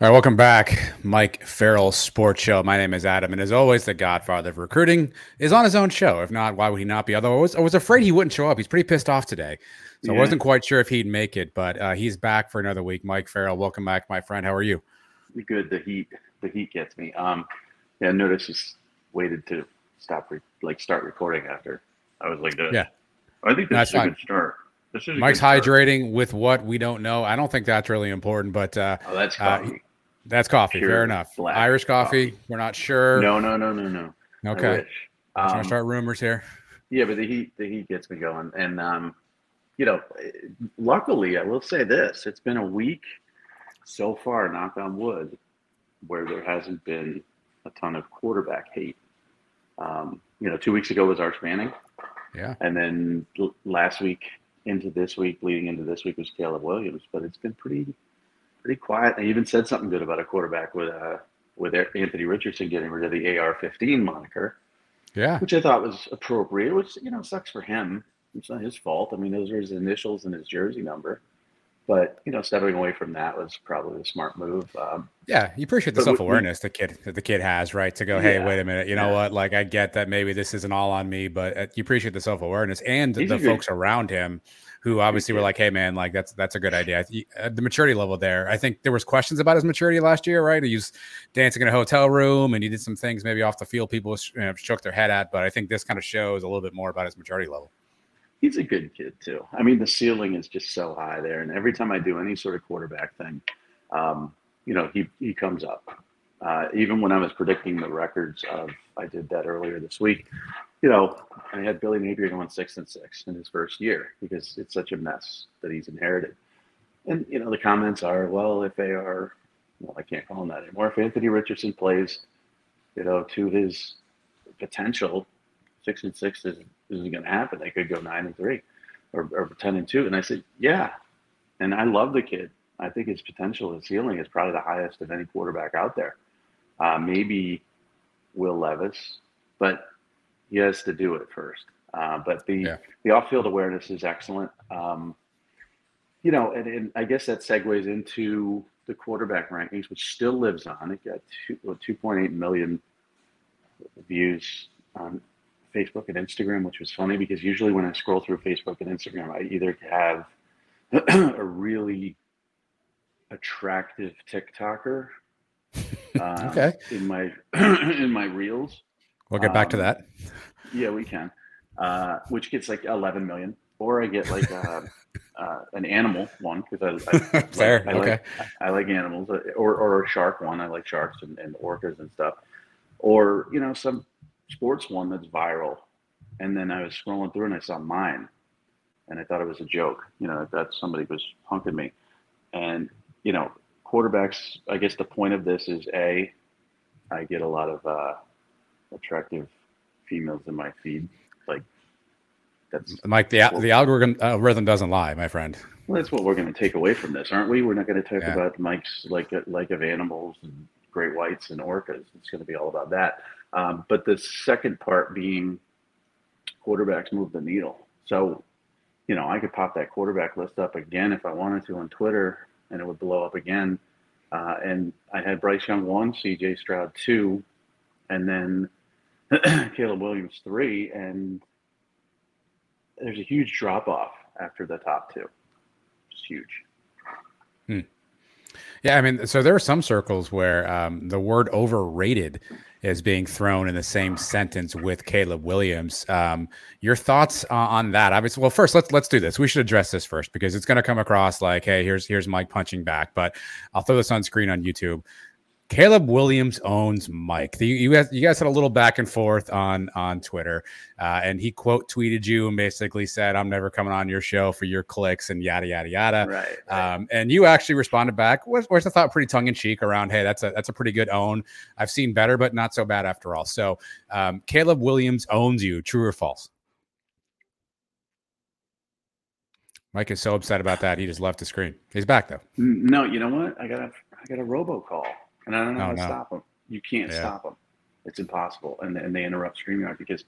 All right, welcome back, Mike Farrell Sports Show. My name is Adam, and as always, the Godfather of recruiting is on his own show. If not, why would he not be? Although I was, I was afraid he wouldn't show up. He's pretty pissed off today, so yeah. I wasn't quite sure if he'd make it. But uh, he's back for another week. Mike Farrell, welcome back, my friend. How are you? Good. The heat, the heat gets me. Um, yeah, notice just waited to stop, re- like start recording after I was like, yeah. I think that's a good start. Mike's hydrating with what we don't know. I don't think that's really important, but uh, oh, that's uh, coffee. Uh, that's coffee. Pure Fair enough. Irish coffee, coffee, We're not sure. No, no, no, no, no. Okay. I'm trying to start rumors here. Yeah, but the heat, the heat gets me going, and um, you know, luckily, I will say this: it's been a week so far, knock on wood, where there hasn't been a ton of quarterback hate. Um, you know, two weeks ago was Arch Manning. Yeah. And then last week into this week, leading into this week was Caleb Williams, but it's been pretty pretty quiet. They even said something good about a quarterback with uh, with Anthony Richardson getting rid of the AR-15 moniker. Yeah, which I thought was appropriate. Which you know sucks for him. It's not his fault. I mean, those are his initials and his jersey number. But you know, stepping away from that was probably a smart move. Um, yeah, you appreciate the self awareness the kid that the kid has, right? To go, hey, yeah, wait a minute, you know what? Like, I get that maybe this isn't all on me, but uh, you appreciate the self awareness and the folks around him who obviously were like, "Hey, man, like that's that's a good idea." Uh, the maturity level there, I think there was questions about his maturity last year, right? He was dancing in a hotel room and he did some things maybe off the field people you know, shook their head at, but I think this kind of shows a little bit more about his maturity level he's a good kid too. I mean, the ceiling is just so high there, and every time I do any sort of quarterback thing, um, you know, he he comes up. Uh, even when I was predicting the records of, I did that earlier this week. You know, I had Billy Napier going six and six in his first year because it's such a mess that he's inherited. And you know, the comments are, well, if they are, well, I can't call him that anymore. If Anthony Richardson plays, you know, to his potential, six and six is isn't going to happen. They could go nine and three, or, or ten and two. And I said, yeah. And I love the kid. I think his potential, his ceiling is probably the highest of any quarterback out there. Uh, maybe Will Levis, but he has to do it first. Uh, but the yeah. the off field awareness is excellent. Um, you know, and, and, I guess that segues into the quarterback rankings, which still lives on. It got two, 2.8 million views on Facebook and Instagram, which was funny because usually when I scroll through Facebook and Instagram, I either have a really attractive TikToker uh, okay. in my in my reels. We'll get back um, to that. Yeah, we can. Uh, which gets like 11 million, or I get like uh, uh an animal one because I, I, Fair. Like, I okay. like I like animals, uh, or or a shark one. I like sharks and, and orcas and stuff, or you know some sports one that's viral. And then I was scrolling through and I saw mine and I thought it was a joke, you know, that somebody was punking me. And, you know, quarterbacks, I guess the point of this is A, I get a lot of uh, attractive females in my feed. Like, that's Mike, the, the algorithm, algorithm doesn't lie, my friend. Well, that's what we're going to take away from this, aren't we? We're not going to talk yeah. about Mike's like like of animals and great whites and orcas. It's going to be all about that. Um, but the second part being quarterbacks move the needle. So, you know, I could pop that quarterback list up again if I wanted to on Twitter and it would blow up again. Uh, and I had Bryce Young one, CJ Stroud two, and then Caleb Williams three. And there's a huge drop off after the top two. Just huge. Hmm. Yeah, I mean, so there are some circles where um, the word overrated is being thrown in the same sentence with Caleb Williams. Um, your thoughts on that? Obviously, well, first let's let's do this. We should address this first because it's going to come across like, hey, here's here's Mike punching back. But I'll throw this on screen on YouTube. Caleb Williams owns Mike. You, you, guys, you guys had a little back and forth on on Twitter, uh, and he quote tweeted you and basically said, "I'm never coming on your show for your clicks and yada yada yada." Right. right. Um, and you actually responded back, where's the thought, pretty tongue in cheek around, "Hey, that's a that's a pretty good own. I've seen better, but not so bad after all." So, um, Caleb Williams owns you. True or false? Mike is so upset about that he just left the screen. He's back though. No, you know what? I got a I got a robocall and I don't know oh, how to no. stop them. You can't yeah. stop them. It's impossible, and and they interrupt StreamYard because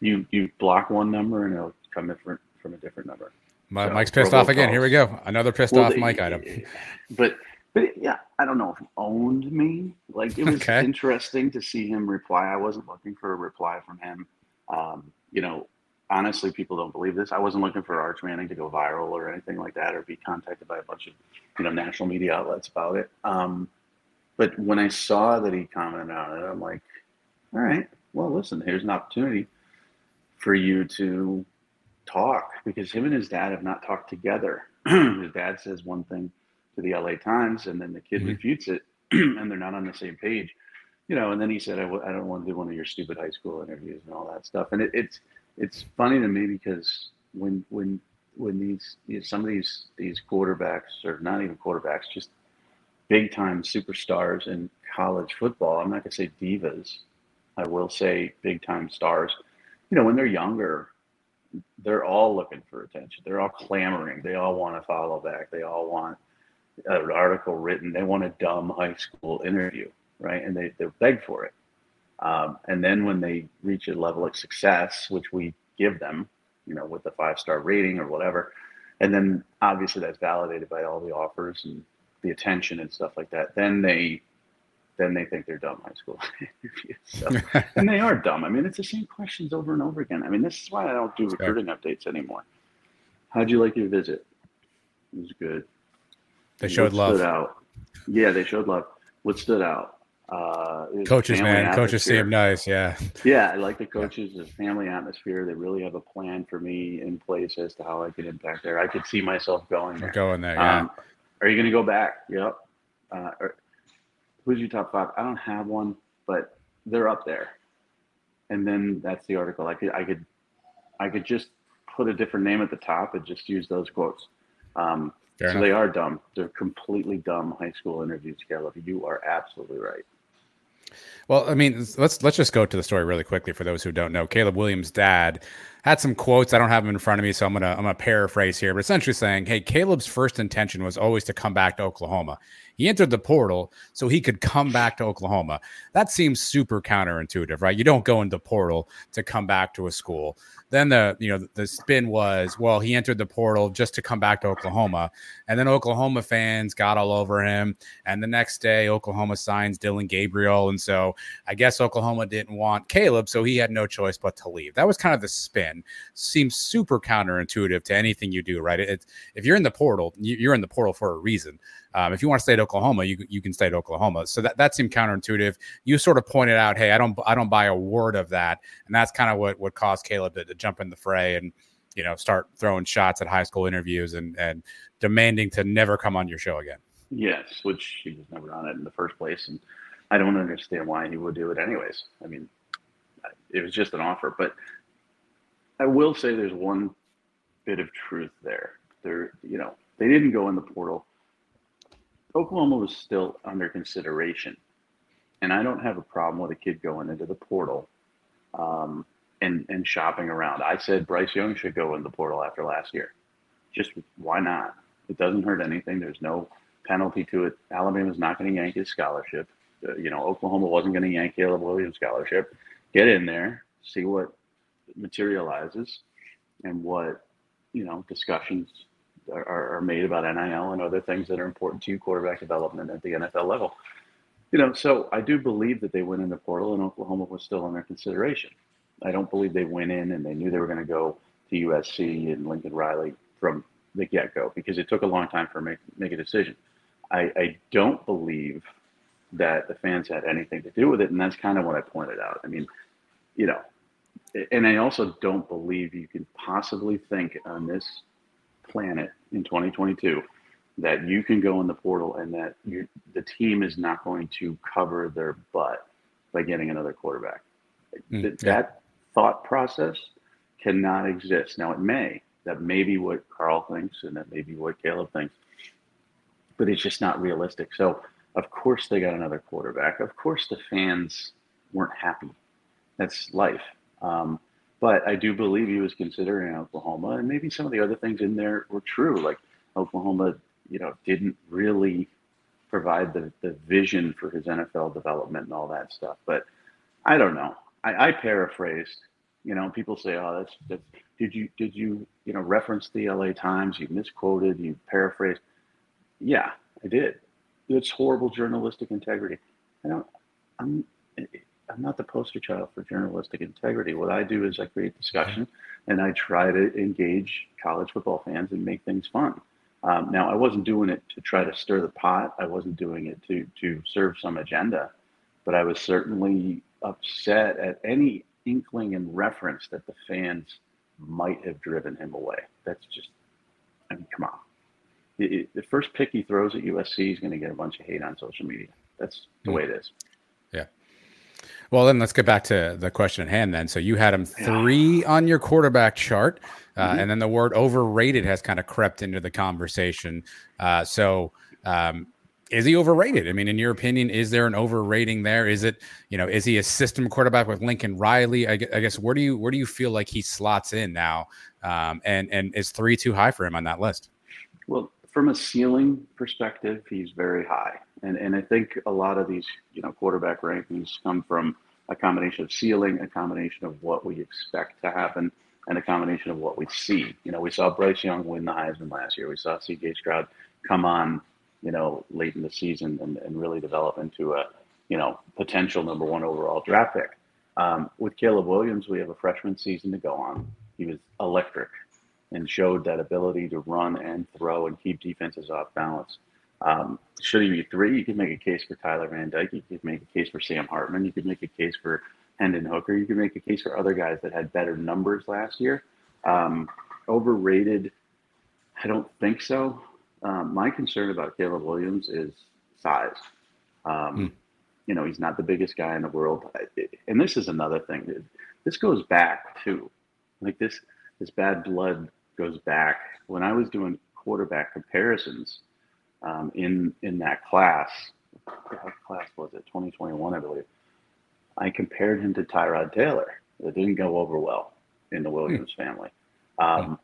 you you block one number and it'll come in from from a different number. My, so, Mike's pissed off again. Here we go. Another pissed well, off Mike item. But but yeah, I don't know if he owned me. Like it was Okay. interesting to see him reply. I wasn't looking for a reply from him. Um, you know, honestly, people don't believe this. I wasn't looking for Arch Manning to go viral or anything like that, or be contacted by a bunch of you know national media outlets about it. Um, but when I saw that he commented on it, I'm like, all right, well, listen, here's an opportunity for you to talk because him and his dad have not talked together. his dad says one thing to the LA Times, and then the kid Mhm. refutes it, and they're not on the same page. You know, and then he said, I w- I don't want to do one of your stupid high school interviews and all that stuff. And it, it's it's funny to me because when when when these some of these these quarterbacks or not even quarterbacks, just big time superstars in college football. I'm not gonna say divas. I will say big time stars. You know, when they're younger, they're all looking for attention. They're all clamoring. They all want to follow back. They all want an article written. They want a dumb high school interview, right? And they, they beg for it. Um, and then when they reach a level of success, which we give them, you know, with the five star rating or whatever, and then obviously that's validated by all the offers and the attention and stuff like that. Then they, then they think they're dumb high school interviews. So, and they are dumb. I mean, it's the same questions over and over again. I mean, this is why I don't do recruiting updates anymore. How'd you like your visit? It was good. they showed What stood love. out? Yeah, they showed love. What stood out? Uh, Coaches, man, coaches atmosphere. seem nice. Yeah, Yeah, I like the coaches, the family atmosphere. They really have a plan for me in place as to how I can impact there. I could see myself going there. going there. Yeah. Um, are you going to go back? Yep. Uh, or, who's your top five? I don't have one, but they're up there. And then that's the article. I could, I could, I could just put a different name at the top and just use those quotes. Um, so enough. they are dumb. They're completely dumb high school interviews, Caleb. You are absolutely right. Well, I mean, let's let's just go to the story really quickly for those who don't know. Caleb Williams' dad had some quotes. I don't have them in front of me, so I'm gonna I'm gonna paraphrase here, but essentially saying, "Hey, Caleb's first intention was always to come back to Oklahoma. He entered the portal so he could come back to Oklahoma. That seems super counterintuitive, right? You don't go into portal to come back to a school. Then the you know the spin was, well, he entered the portal just to come back to Oklahoma, and then Oklahoma fans got all over him. And the next day, Oklahoma signs Dillon Gabriel. And so I guess Oklahoma didn't want Caleb, so he had no choice but to leave. That was kind of the spin. Seems super counterintuitive to anything you do, right? It, if you're in the portal, you're in the portal for a reason. Um, if you want to stay at Oklahoma, you, you can stay at Oklahoma. So that, that seemed counterintuitive. You sort of pointed out, hey, I don't I don't buy a word of that, and that's kind of what what caused Caleb to, to jump in the fray and you know start throwing shots at high school interviews and and demanding to never come on your show again. Yes, which he was never on it in the first place, and I don't understand why he would do it anyways. I mean, it was just an offer, but I will say there's one bit of truth there. There, you know, they didn't go in the portal. Oklahoma was still under consideration, and I don't have a problem with a kid going into the portal um, and and shopping around. I said Bryce Young should go in the portal after last year. Just why not? It doesn't hurt anything. There's no penalty to it. Alabama's not going to yank his scholarship. Uh, you know, Oklahoma wasn't going to yank Caleb Williams' scholarship. Get in there, see what materializes, and what you know discussions are, are made about NIL and other things that are important to you, quarterback development at the NFL level. You know, so I do believe that they went in the portal, and Oklahoma was still under consideration. I don't believe they went in and they knew they were going to go to USC and Lincoln Riley from the get go because it took a long time for make make a decision. I, I don't believe that the fans had anything to do with it, and that's kind of what I pointed out. I mean, you know, and I also don't believe you can possibly think on this planet in 2022 that you can go in the portal and that you the team is not going to cover their butt by getting another quarterback. Mm, That- yeah. that thought process cannot exist. Now it may. That may be what Carl thinks, and that may be what Caleb thinks, but it's just not realistic. So of course they got another quarterback. Of course the fans weren't happy. That's life. Um, but I do believe he was considering Oklahoma, and maybe some of the other things in there were true. Like Oklahoma, you know, didn't really provide the, the vision for his NFL development and all that stuff. But I don't know. I, I paraphrased. You know, people say, "Oh, that's that's." Did you did you you know reference the LA Times? You misquoted. You paraphrased. Yeah, I did. it's horrible journalistic integrity. I don't. I'm. I'm not the poster child for journalistic integrity. What I do is I create discussion, and I try to engage college football fans and make things fun. Um, now, I wasn't doing it to try to stir the pot. I wasn't doing it to to serve some agenda, but I was certainly upset at any inkling and reference that the fans might have driven him away. That's just, I mean, come on. The, the first pick he throws at USC is going to get a bunch of hate on social media. That's the mm. way it is. Well, then let's get back to the question at hand. Then, so you had him three yeah. on your quarterback chart, uh, mm-hmm. and then the word overrated has kind of crept into the conversation. Uh, so, um, is he overrated? I mean, in your opinion, is there an overrating there? Is it, you know, is he a system quarterback with Lincoln Riley? I, I guess where do you where do you feel like he slots in now? Um, and and is three too high for him on that list? Well, from a ceiling perspective, he's very high, and and I think a lot of these, you know, quarterback rankings come from a combination of ceiling, a combination of what we expect to happen, and a combination of what we see. You know, we saw Bryce Young win the Heisman last year. We saw C.J. Stroud come on you know, late in the season and, and really develop into a, you know, potential number one overall draft pick. Um, with Caleb Williams, we have a freshman season to go on. He was electric and showed that ability to run and throw and keep defenses off balance. Um, should he be three? You could make a case for Tyler Van Dyke. You could make a case for Sam Hartman. You could make a case for Hendon Hooker. You could make a case for other guys that had better numbers last year. Um, overrated? I don't think so. Um, my concern about Caleb Williams is size. Um, hmm. You know, he's not the biggest guy in the world, and this is another thing. This goes back to like this. This bad blood goes back when I was doing quarterback comparisons um, in in that class. What class was it? 2021, I believe. I compared him to Tyrod Taylor. It didn't go over well in the Williams hmm. family. Um,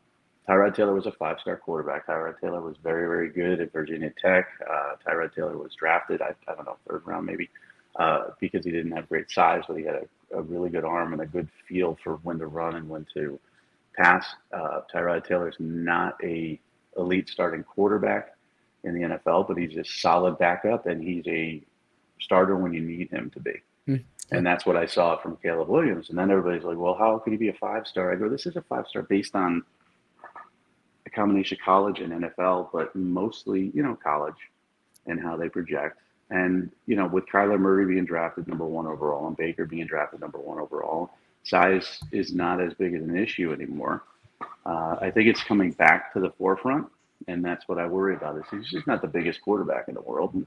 Tyrod Taylor was a five star quarterback. Tyrod Taylor was very, very good at Virginia Tech. Uh, Tyrod Taylor was drafted, I, I don't know, third round maybe, uh, because he didn't have great size, but he had a, a, really good arm and a good feel for when to run and when to pass. Uh, Tyrod Taylor is not a elite starting quarterback in the NFL, but he's a solid backup and he's a starter when you need him to be. Mm-hmm. And that's what I saw from Caleb Williams. And then everybody's like, well, how could he be a five star? I go, this is a five star based on a combination of college and NFL, but mostly, you know, college and how they project. And, you know, with Kyler Murray being drafted number one overall and Baker being drafted number one overall, size is not as big of an issue anymore. Uh, I think it's coming back to the forefront, and that's what I worry about. Is he's just not the biggest quarterback in the world, and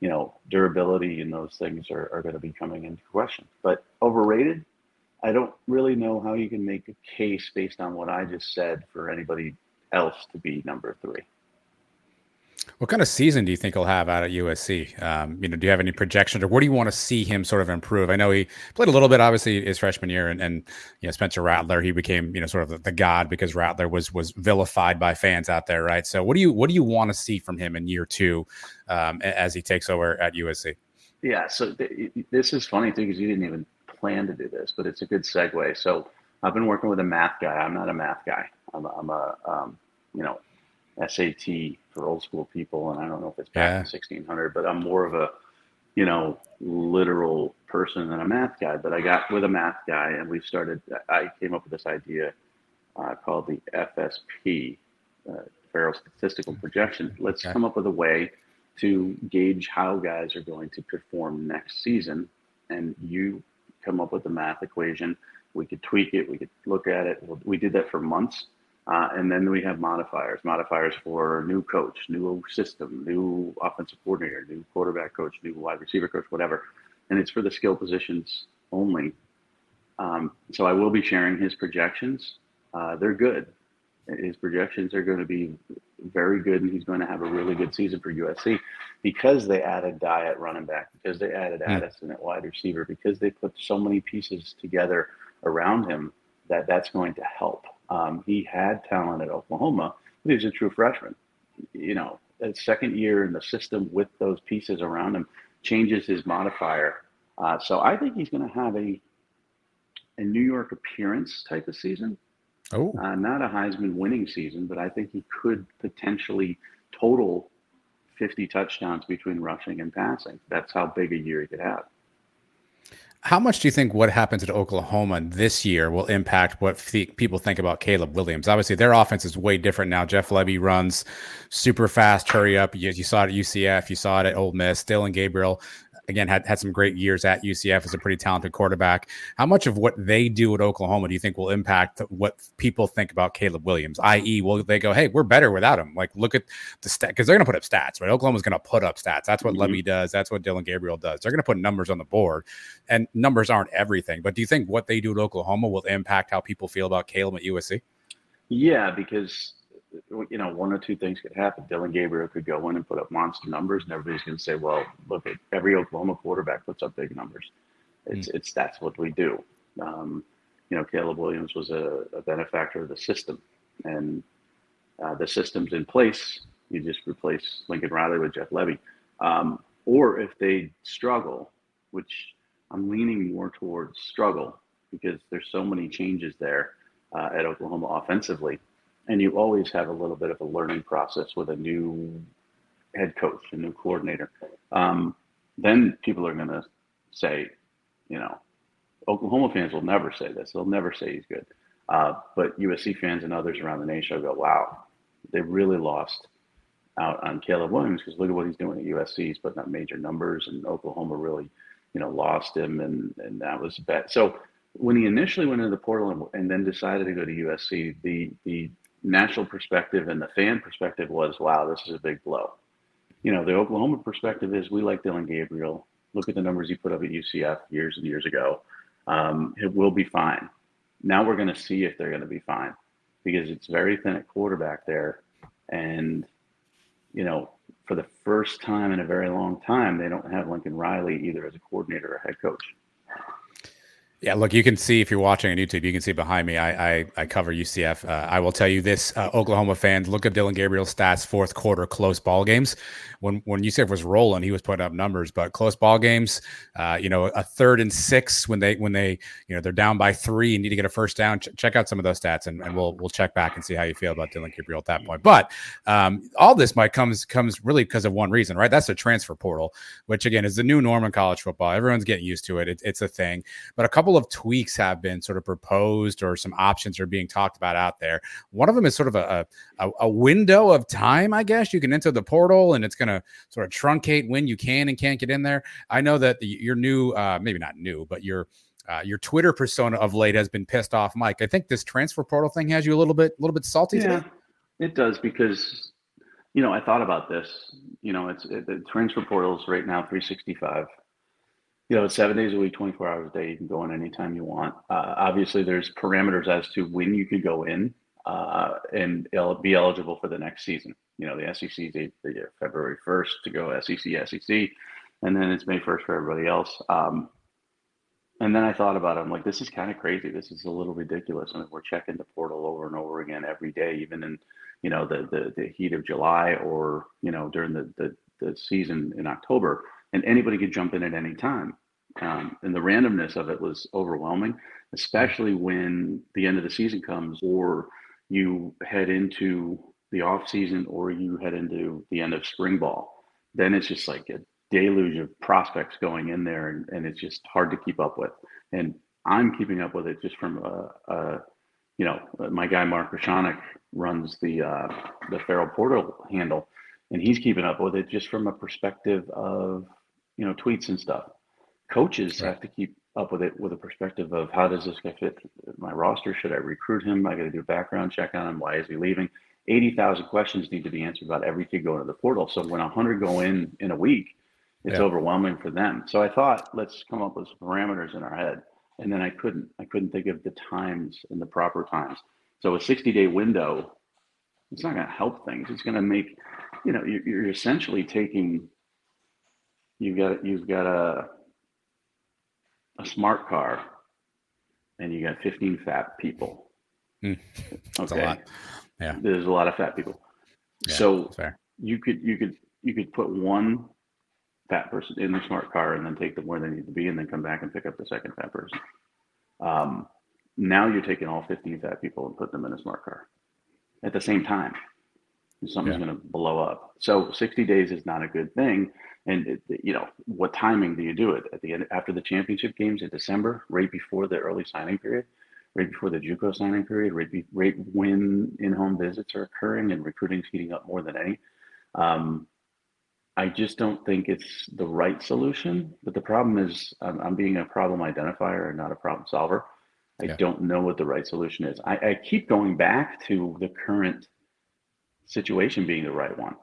you know durability and those things are, are going to be coming into question. But overrated, I don't really know how you can make a case based on what I just said for anybody else to be number three. What kind of season do you think he'll have out at USC? Um, you know, do you have any projections, or where do you want to see him sort of improve? I know he played a little bit, obviously, his freshman year, and, and you know Spencer Rattler, he became you know sort of the, the, god because Rattler was was vilified by fans out there, right? So, what do you what do you want to see from him in year two um, as he takes over at USC? Yeah, so th- this is funny too because you didn't even plan to do this, but it's a good segue. So, I've been working with a math guy. I'm not a math guy. I'm a, I'm a um, you know, SAT for old school people, and I don't know if it's back yeah. in 1600, but I'm more of a, you know, literal person than a math guy. But I got with a math guy, and we started. I came up with this idea uh, called the FSP, uh, Statistical Projection. Let's okay. come up with a way to gauge how guys are going to perform next season, and you come up with the math equation. We could tweak it. We could look at it. We did that for months uh, and then we have modifiers, modifiers for new coach, new system, new offensive coordinator, new quarterback coach, new wide receiver coach, whatever. And it's for the skill positions only. Um, so I will be sharing his projections. Uh, they're good. His projections are going to be very good, and he's going to have a really good season for USC because they added Dye at running back, because they added mm-hmm. Addison at wide receiver, because they put so many pieces together around him that that's going to help. Um, he had talent at Oklahoma, but he was a true freshman. You know, a second year in the system with those pieces around him changes his modifier. Uh, so I think he's going to have a a New York appearance type of season. Oh, uh, not a Heisman winning season, but I think he could potentially total 50 touchdowns between rushing and passing. That's how big a year he could have. How much do you think what happens at Oklahoma this year will impact what th- people think about Caleb Williams? Obviously, their offense is way different now. Jeff Lebby runs super fast, hurry up. You, you saw it at UCF, you saw it at Ole Miss. Dillon Gabriel again had, had some great years at UCF as a pretty talented quarterback. How much of what they do at Oklahoma do you think will impact what people think about Caleb Williams? I.e., will they go, hey, we're better without him? Like, look at the stat because they're going to put up stats, right? Oklahoma's going to put up stats. That's what mm-hmm. Lebby does. That's what Dillon Gabriel does. They're going to put numbers on the board, and numbers aren't everything. But do you think what they do at Oklahoma will impact how people feel about Caleb at USC? Yeah, because you know, one or two things could happen. Dillon Gabriel could go in and put up monster numbers, and everybody's going to say, "Well, look at every Oklahoma quarterback puts up big numbers." It's mm. it's that's what we do. Um, you know, Caleb Williams was a, a benefactor of the system, and uh, the system's in place. You just replace Lincoln Riley with Jeff Lebby, um, or if they struggle, which I'm leaning more towards struggle because there's so many changes there uh, at Oklahoma offensively and you always have a little bit of a learning process with a new head coach, a new coordinator. Um, then people are going to say, you know, Oklahoma fans will never say this. They'll never say he's good. Uh, but USC fans and others around the nation will go, wow, they really lost out on Caleb Williams because look at what he's doing at USC. He's putting up major numbers, and Oklahoma really, you know, lost him, and and that was bad. So when he initially went into the portal and, and then decided to go to USC, the the national perspective and the fan perspective was, wow, this is a big blow. You know, the Oklahoma perspective is we like Dillon Gabriel. Look at the numbers he put up at UCF years and years ago. Um, it will be fine. Now we're going to see if they're going to be fine because it's very thin at quarterback there. And, you know, for the first time in a very long time, they don't have Lincoln Riley either as a coordinator or head coach. Yeah, look, you can see if you're watching on YouTube, you can see behind me. I I, I cover UCF. Uh, I will tell you this: uh, Oklahoma fans, look at Dillon Gabriel's stats, fourth quarter close ball games. When when UCF was rolling, he was putting up numbers, but close ball games, uh, you know, a third and six when they when they you know they're down by three and need to get a first down. Ch- check out some of those stats, and, and we'll we'll check back and see how you feel about Dillon Gabriel at that point. But um, all this might comes comes really because of one reason, right? That's the transfer portal, which again is the new norm in college football. Everyone's getting used to it. it it's a thing, but a couple couple of tweaks have been sort of proposed or some options are being talked about out there. One of them is sort of a, a, a window of time, I guess. You can enter the portal and it's going to sort of truncate when you can and can't get in there. I know that the, your new, uh, maybe not new, but your uh, your Twitter persona of late has been pissed off, Mike. I think this transfer portal thing has you a little bit, a little bit salty yeah, today. It does because, you know, I thought about this. You know, it's it, the transfer portals right now 365 you know, seven days a week, 24 hours a day. You can go in anytime you want. Uh, obviously, there's parameters as to when you could go in uh, and be eligible for the next season. You know, the SEC date, the February 1st to go SEC, SEC, and then it's May 1st for everybody else. Um, and then I thought about it. I'm like, this is kind of crazy. This is a little ridiculous. I mean, we're checking the portal over and over again every day, even in, you know, the the, the heat of July or you know during the, the the season in October and anybody could jump in at any time. Um, and the randomness of it was overwhelming, especially when the end of the season comes or you head into the off season or you head into the end of spring ball. Then it's just like a deluge of prospects going in there, and, and it's just hard to keep up with. And I'm keeping up with it just from a, a you know, my guy Mark Rashanek runs the uh, the Farrell Portal handle, and he's keeping up with it just from a perspective of you know tweets and stuff. Coaches right. have to keep up with it with a perspective of how does this guy fit my roster? Should I recruit him? I got to do a background check on him. Why is he leaving? Eighty thousand questions need to be answered about every kid going to the portal. So when hundred go in in a week, it's yeah. overwhelming for them. So I thought let's come up with some parameters in our head, and then I couldn't. I couldn't think of the times and the proper times. So a sixty day window, it's not going to help things. It's going to make, you know, you're, you're essentially taking you've got you've got a a smart car and you got 15 fat people. Mm, that's okay. a lot. Yeah. There's a lot of fat people. Yeah, so you could you could you could put one fat person in the smart car and then take them where they need to be and then come back and pick up the second fat person. Um, now you're taking all 15 fat people and put them in a smart car at the same time. Something's yeah. going to blow up. So 60 days is not a good thing. And it, you know, what timing do you do it at the end after the championship games in December, right before the early signing period, right before the JUCO signing period, right, be, right when in-home visits are occurring and recruiting's heating up more than any. Um, I just don't think it's the right solution. But the problem is, I'm, I'm being a problem identifier and not a problem solver. I yeah. don't know what the right solution is. I, I keep going back to the current situation being the right one.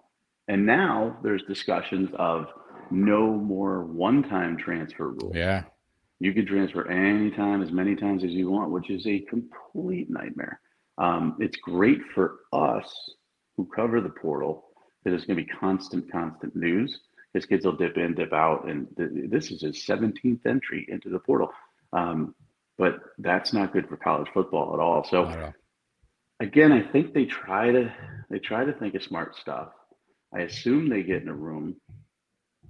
And now there's discussions of no more one-time transfer rule. Yeah. You can transfer anytime, as many times as you want, which is a complete nightmare. Um, it's great for us who cover the portal that it's going to be constant, constant news. His kids will dip in, dip out, and th- this is his 17th entry into the portal. Um, but that's not good for college football at all. So, again, I think they try to they try to think of smart stuff. I assume they get in a room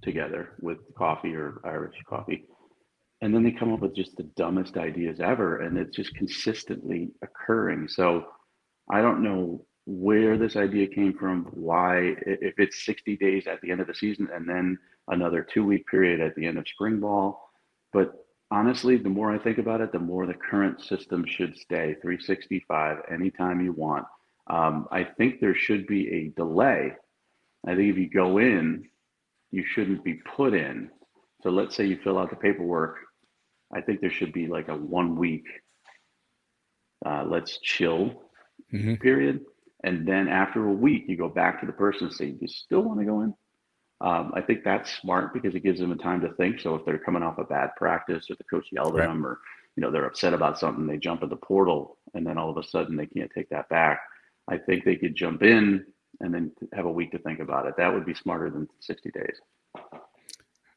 together with coffee or Irish coffee, and then they come up with just the dumbest ideas ever, and it's just consistently occurring. So I don't know where this idea came from, why, if it's 60 days at the end of the season and then another two week period at the end of spring ball. But honestly, the more I think about it, the more the current system should stay 365 anytime you want. Um, I think there should be a delay I think if you go in, you shouldn't be put in. So let's say you fill out the paperwork. I think there should be like a one week, uh, let's chill mm-hmm. period. And then after a week, you go back to the person and say, Do you still want to go in? Um, I think that's smart because it gives them a time to think. So if they're coming off a bad practice or the coach yelled right. at them or you know they're upset about something, they jump in the portal and then all of a sudden they can't take that back. I think they could jump in and then have a week to think about it. That would be smarter than 60 days.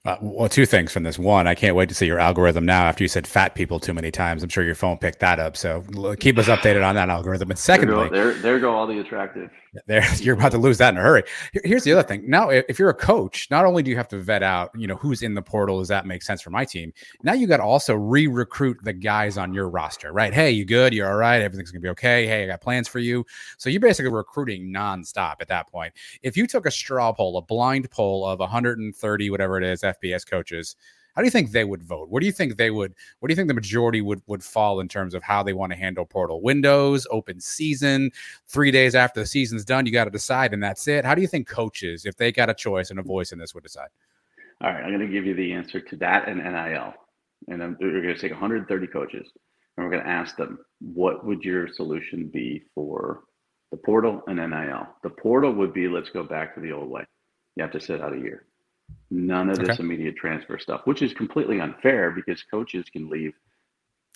Uh, well, two things from this. One, I can't wait to see your algorithm now after you said fat people too many times. I'm sure your phone picked that up. So keep us updated on that algorithm. And secondly, there, go, there, there go all the attractive. There, you're about to lose that in a hurry. Here's the other thing. Now, if you're a coach, not only do you have to vet out, you know, who's in the portal, does that make sense for my team? Now you got to also re-recruit the guys on your roster, right? Hey, you good? You're all right. Everything's gonna be okay. Hey, I got plans for you. So you're basically recruiting nonstop at that point. If you took a straw poll, a blind poll of 130, whatever it is, FBS coaches how do you think they would vote? What do you think they would? What do you think the majority would would fall in terms of how they want to handle portal windows, open season, three days after the season's done? You got to decide, and that's it. How do you think coaches, if they got a choice and a voice in this, would decide? All right, I'm going to give you the answer to that and NIL, and I'm, we're going to take 130 coaches, and we're going to ask them, what would your solution be for the portal and NIL? The portal would be, let's go back to the old way. You have to sit out a year. None of okay. this immediate transfer stuff, which is completely unfair because coaches can leave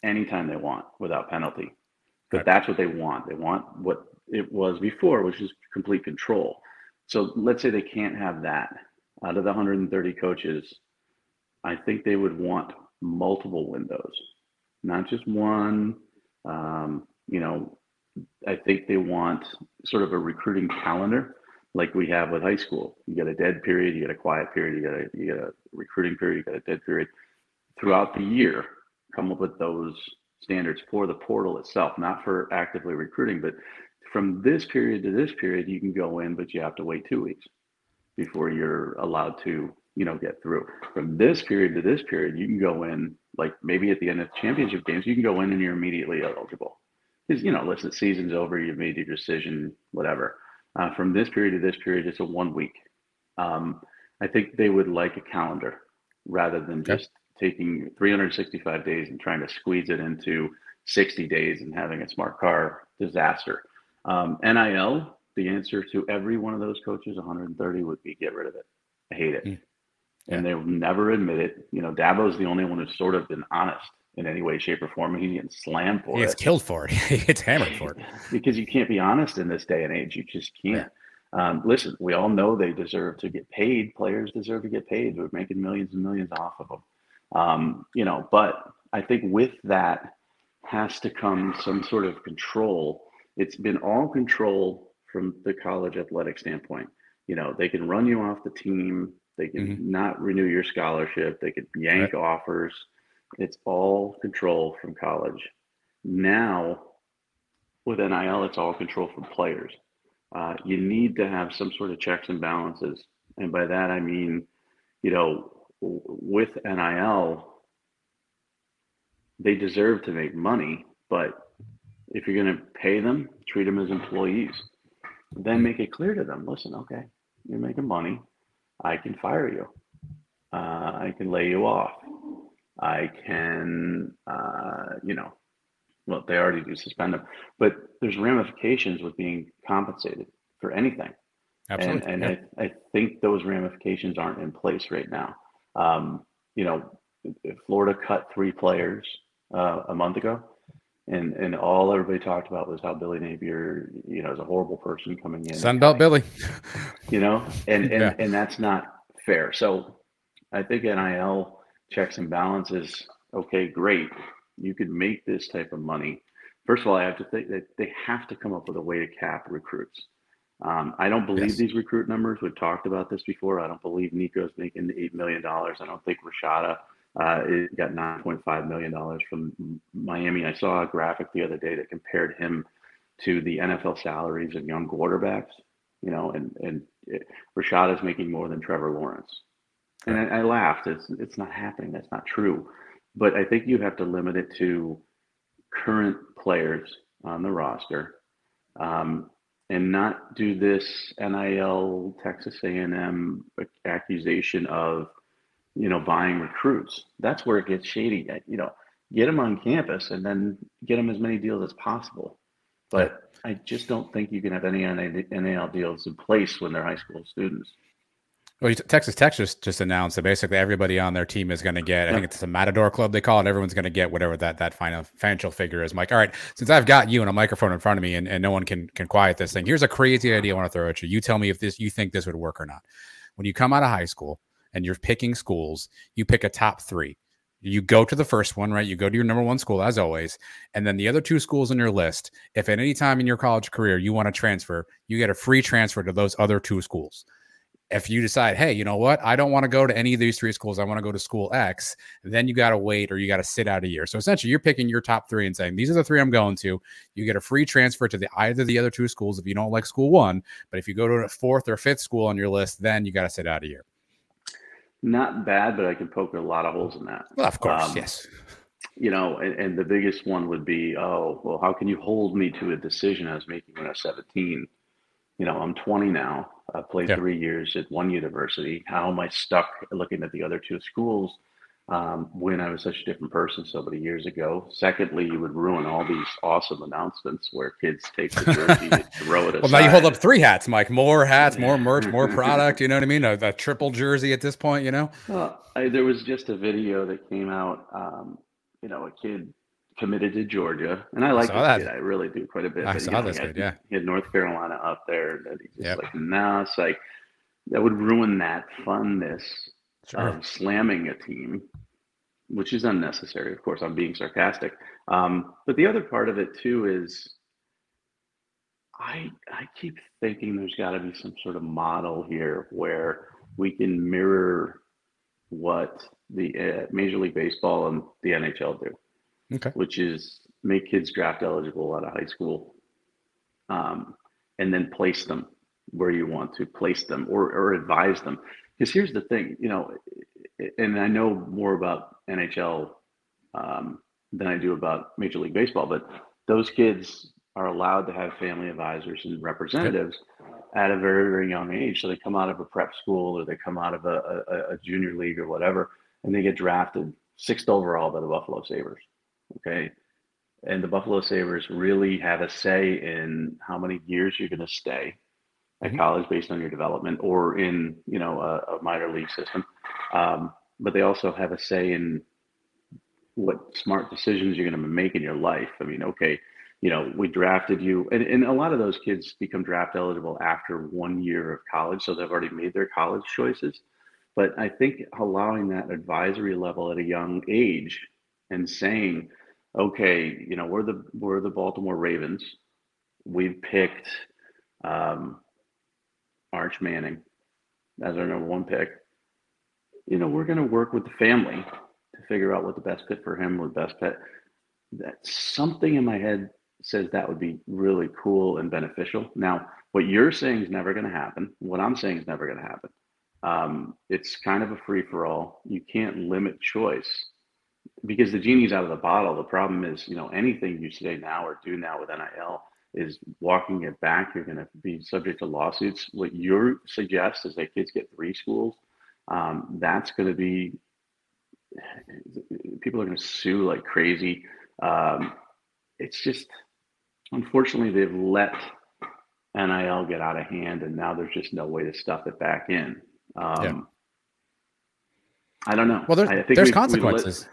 anytime they want without penalty. But right. that's what they want. They want what it was before, which is complete control. So let's say they can't have that. Out of the 130 coaches, I think they would want multiple windows, not just one. Um, you know, I think they want sort of a recruiting calendar like we have with high school. You get a dead period, you get a quiet period, you get a you get a recruiting period, you get a dead period. Throughout the year, come up with those standards for the portal itself, not for actively recruiting, but from this period to this period, you can go in, but you have to wait two weeks before you're allowed to, you know, get through. From this period to this period, you can go in, like maybe at the end of championship games, you can go in and you're immediately eligible. Because you know, listen, season's over, you've made your decision, whatever uh, from this period to this period, it's a one week. Um, I think they would like a calendar rather than just taking 365 days and trying to squeeze it into 60 days and having a smart car disaster. Um, NIL, the answer to every one of those coaches, 130, would be get rid of it. I hate it. Mm. Yeah. And they will never admit it. You know, Dabo's the only one who's sort of been honest in any way, shape, or form. He's getting slammed for he it. He's killed for it. he gets hammered for it. because you can't be honest in this day and age. You just can't. Um, listen, we all know they deserve to get paid. Players deserve to get paid. We're making millions and millions off of them. Um, you know, but I think with that has to come some sort of control. It's been all control from the college athletic standpoint. You know, they can run you off the team. They can mm-hmm. not renew your scholarship. They could yank right. offers it's all control from college. Now, with NIL, it's all control from players. uh, you need to have some sort of checks and balances. And by that, I mean, you know, with NIL, they deserve to make money, but if you're going to pay them, treat them as employees. Then make it clear to them listen, okay, you're making money. I can fire you. Uh, I can lay you off. I can, uh, you know, well, they already do suspend them, but there's ramifications with being compensated for anything. Absolutely. And, and yeah. I, I think those ramifications aren't in place right now. Um, you know, Florida cut three players uh, a month ago, and and all everybody talked about was how Billy Napier, you know, is a horrible person coming in. Sunbelt Billy. You know, and and yeah. and that's not fair. So I think NIL checks and balances. Okay, great. You could make this type of money. First of all, I have to think that they have to come up with a way to cap recruits. Um, I don't believe yes. these recruit numbers. We've talked about this before. I don't believe Nico's making eight million dollars. I don't think Rashada uh, got nine point five million dollars from Miami. I saw a graphic the other day that compared him to the NFL salaries of young quarterbacks. You know, and and it, Rashada is making more than Trevor Lawrence. And I, I laughed. It's it's not happening. That's not true. But I think you have to limit it to current players on the roster. Um, and not do this NIL Texas A&M accusation of, you know, buying recruits. That's where it gets shady. You know, get them on campus and then get them as many deals as possible. But I just don't think you can have any NIL deals in place when they're high school students. Well, Texas Tech just, just announced that basically everybody on their team is going to get. I think it's a Matador Club they call it. Everyone's going to get whatever that that final financial figure is. Mike, all right, since I've got you and a microphone in front of me, and, and no one can can quiet this thing. Here's a crazy idea I want to throw at you. You tell me if this you think this would work or not. When you come out of high school and you're picking schools, you pick a top three. You go to the first one, right? You go to your number one school as always, and then the other two schools on your list. If at any time in your college career you want to transfer, you get a free transfer to those other two schools if you decide, hey, you know what, I don't want to go to any of these three schools, I want to go to school X, then you got to wait or you got to sit out a year. So essentially, you're picking your top three and saying, these are the three I'm going to. You get a free transfer to the either the other two schools if you don't like school one. But if you go to a fourth or fifth school on your list, then you got to sit out a year. Not bad, but I can poke a lot of holes in that. Well, of course, um, yes. You know, and, and the biggest one would be, oh, well, how can you hold me to a decision I was making when I was 17? You know, I'm 20 now I played yeah. three years at one university. How am I stuck looking at the other two schools um, when I was such a different person so many years ago? Secondly, you would ruin all these awesome announcements where kids take the jersey and throw it. well, now you hold up three hats, Mike. More hats, more merch, more product. You know what I mean? A, a triple jersey at this point. You know. Well, I, there was just a video that came out. Um, you know, a kid committed to Georgia, and I like I this kid. I really do quite a bit. I but, saw know, this kid. Yeah, he had North Carolina up there. That he's just yep. like, now it's like that would ruin that funness sure. of slamming a team, which is unnecessary. Of course, I'm being sarcastic. Um, but the other part of it too is, I I keep thinking there's got to be some sort of model here where we can mirror what the uh, Major League Baseball and the NHL do okay. which is make kids draft eligible out of high school, um, and then place them where you want to place them or, or advise them. Because here's the thing, you know, and I know more about NHL um, than I do about Major League Baseball, but those kids are allowed to have family advisors and representatives at a very, very young age. So they come out of a prep school or they come out of a, a, a junior league or whatever, and they get drafted sixth overall by the Buffalo Sabres. Okay. And the Buffalo Sabres really have a say in how many years you're going to stay at mm-hmm. college based on your development or in, you know, a, a minor league system. Um, but they also have a say in what smart decisions you're going to make in your life. I mean, okay, you know, we drafted you, and, and a lot of those kids become draft eligible after one year of college, so they've already made their college choices. But I think allowing that advisory level at a young age and saying, okay, you know, we're the we're the Baltimore Ravens. We've picked um, Arch Manning as our number one pick. You know, we're going to work with the family to figure out what the best fit for him, the best fit. That something in my head says that would be really cool and beneficial. Now, what you're saying is never going to happen. What I'm saying is never going to happen. Um, it's kind of a free for all. You can't limit choice because the genie's out of the bottle. The problem is, you know, anything you say now or do now with NIL is walking it back. You're going to be subject to lawsuits. What you suggest is that kids get three schools. Um, that's going to be people are going to sue like crazy. Um, it's just unfortunately they've let NIL get out of hand, and now there's just no way to stuff it back in. Um, yeah. I don't know. Well, there's, there's consequences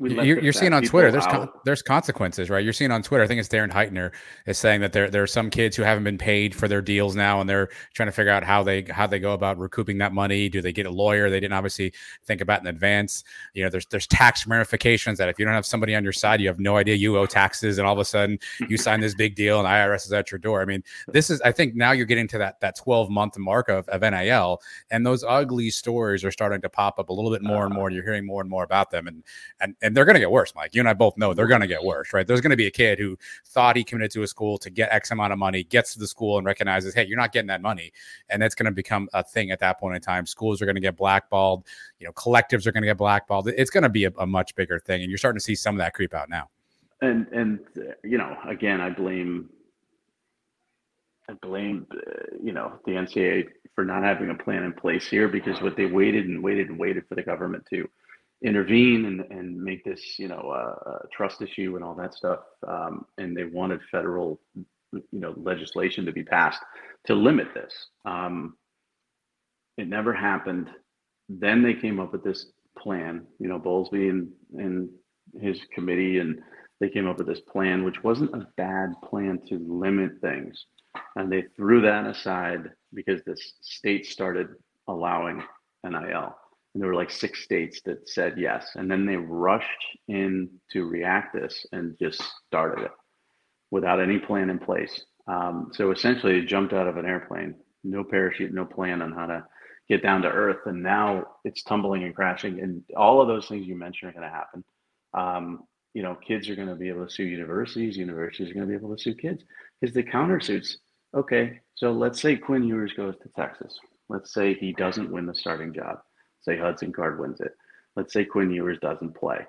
you're, you're seeing on Twitter. There's con- there's consequences, right? You're seeing on Twitter. I think it's Darren Heitner is saying that there there are some kids who haven't been paid for their deals now, and they're trying to figure out how they how they go about recouping that money. Do they get a lawyer? They didn't obviously think about in advance. You know, there's there's tax ramifications that if you don't have somebody on your side, you have no idea you owe taxes, and all of a sudden you sign this big deal, and IRS is at your door. I mean, this is I think now you're getting to that that 12 month mark of, of NIL, and those ugly stories are starting to pop up a little bit more and more. And you're hearing more and more about them, and and and they're going to get worse, Mike. You and I both know they're going to get worse, right? There's going to be a kid who thought he committed to a school to get X amount of money, gets to the school and recognizes, hey, you're not getting that money. And that's going to become a thing at that point in time. Schools are going to get blackballed. You know, collectives are going to get blackballed. It's going to be a, a much bigger thing. And you're starting to see some of that creep out now. And, and, you know, again, I blame I blame, uh, you know, the NCAA for not having a plan in place here because what they waited and waited and waited for the government to intervene and, and make this, you know, uh, trust issue and all that stuff. Um, and they wanted federal, you know, legislation to be passed to limit this. Um, it never happened. Then they came up with this plan, you know, Bowlesby and, and his committee, and they came up with this plan, which wasn't a bad plan to limit things. And they threw that aside because the state started allowing NIL and there were like six states that said yes. And then they rushed in to react this and just started it without any plan in place. Um, so essentially they jumped out of an airplane. No parachute no plan on how to get down to earth. And now it's tumbling and crashing. And all of those things you mentioned are going to happen. Um, you know kids are going to be able to sue universities. Universities are going to be able to sue kids. Because the countersuits okay so let's say quinn ewers goes to texas. Let's say he doesn't win the starting job Say Hudson Card wins it. Let's say Quinn Ewers doesn't play.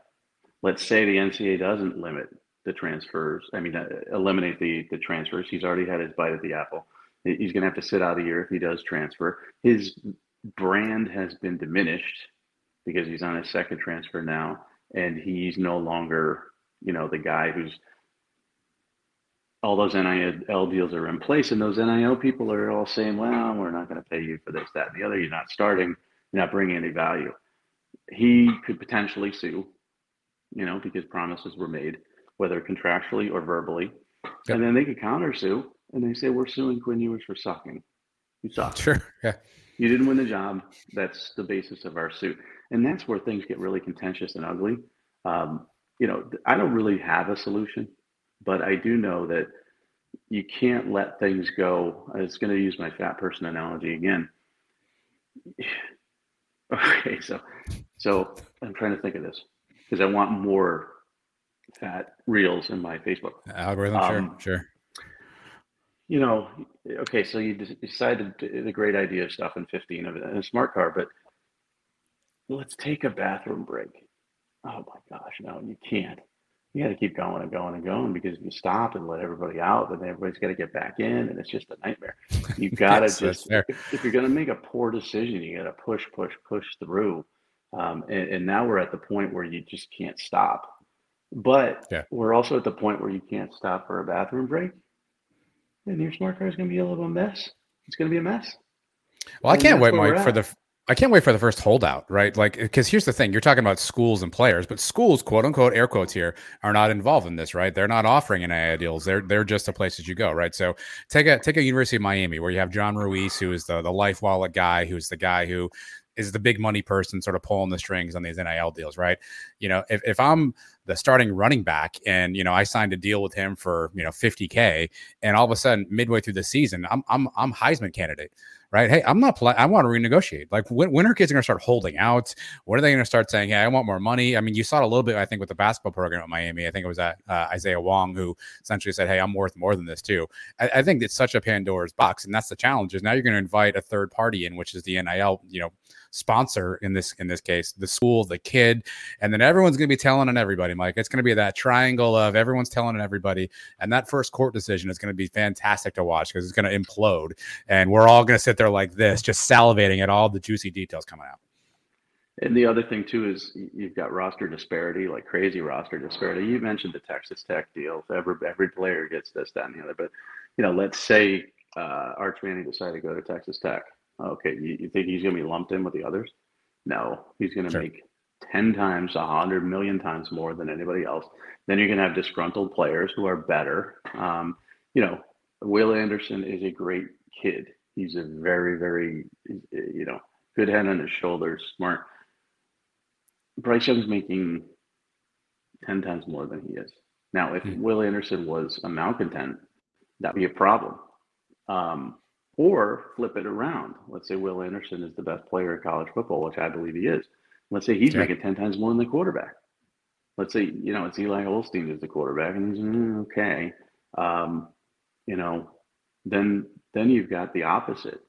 Let's say the NCAA doesn't limit the transfers. I mean, uh, eliminate the the transfers. He's already had his bite at the apple. He's going to have to sit out a year if he does transfer. His brand has been diminished because he's on his second transfer now, and he's no longer, you know, the guy who's all those NIL deals are in place, and those NIL people are all saying, "Well, we're not going to pay you for this, that, and the other. You're not starting." Not bringing any value. He could potentially sue, you know, because promises were made, whether contractually or verbally. Yep. And then they could counter sue and they say, We're suing Quinn Ewers for sucking. You suck. Sure. Yeah. You didn't win the job. That's the basis of our suit. And that's where things get really contentious and ugly. Um, you know, I don't really have a solution, but I do know that you can't let things go. I was going to use my fat person analogy again. Okay, so so I'm trying to think of this because I want more fat reels in my Facebook algorithm. Um, sure, sure. You know, okay, so you decided the great idea of stuff in 15 of it in a smart car, but let's take a bathroom break. Oh my gosh, no, you can't you got to keep going and going and going because if you stop and let everybody out, then everybody's got to get back in, and it's just a nightmare. You got to just if, if, you're going to make a poor decision, you got to push, push, push through. Um, and, and, now we're at the point where you just can't stop. But yeah. we're also at the point where you can't stop for a bathroom break, and your smart car is going to be a little mess. It's going to be a mess. Well, and I can't wait, Mike, for the I can't wait for the first holdout, right? Like, because here's the thing: you're talking about schools and players, but schools, quote unquote, air quotes here, are not involved in this, right? They're not offering NIL deals. They're they're just the places you go, right? So take a take a University of Miami where you have John Ruiz, who is the the life wallet guy, who's the guy who is the big money person, sort of pulling the strings on these NIL deals, right? You know, if if I'm the starting running back and you know I signed a deal with him for you know 50k, and all of a sudden midway through the season, I'm I'm I'm Heisman candidate right? Hey, I'm not. I want to renegotiate. Like when, when are kids going to start holding out? When are they going to start saying, "Hey, I want more money"? I mean, you saw it a little bit, I think, with the basketball program at Miami. I think it was at uh, Isaiah Wong who essentially said, "Hey, I'm worth more than this too." I, I think it's such a Pandora's box, and that's the challenge. Is now you're going to invite a third party in, which is the NIL, you know, sponsor in this in this case, the school, the kid, and then everyone's going to be telling on everybody. Mike, it's going to be that triangle of everyone's telling on everybody, and that first court decision is going to be fantastic to watch because it's going to implode, and we're all going to sit there like this, just salivating at all the juicy details coming out. And the other thing too is you've got roster disparity, like crazy roster disparity. You mentioned the Texas Tech deal. Every every player gets this, that, and the other. But you know, let's say uh, Arch Manning decided to go to Texas Tech. Okay, you, you think he's going to be lumped in with the others? No, he's going to sure. make 10 times, 100 million times more than anybody else. Then you're going to have disgruntled players who are better. Um, you know, Will Anderson is a great kid. He's a very, very, you know, good head on his shoulders, smart. Bryce Young's making 10 times more than he is. Now, if mm-hmm. Will Anderson was a malcontent, that'd be a problem. Um, or flip it around. Let's say Will Anderson is the best player in college football, which I believe he is. Let's say he's yeah. making 10 times more than the quarterback. Let's say, you know, it's Eli Holstein is the quarterback and he's mm, okay. Um, you know, then then you've got the opposite.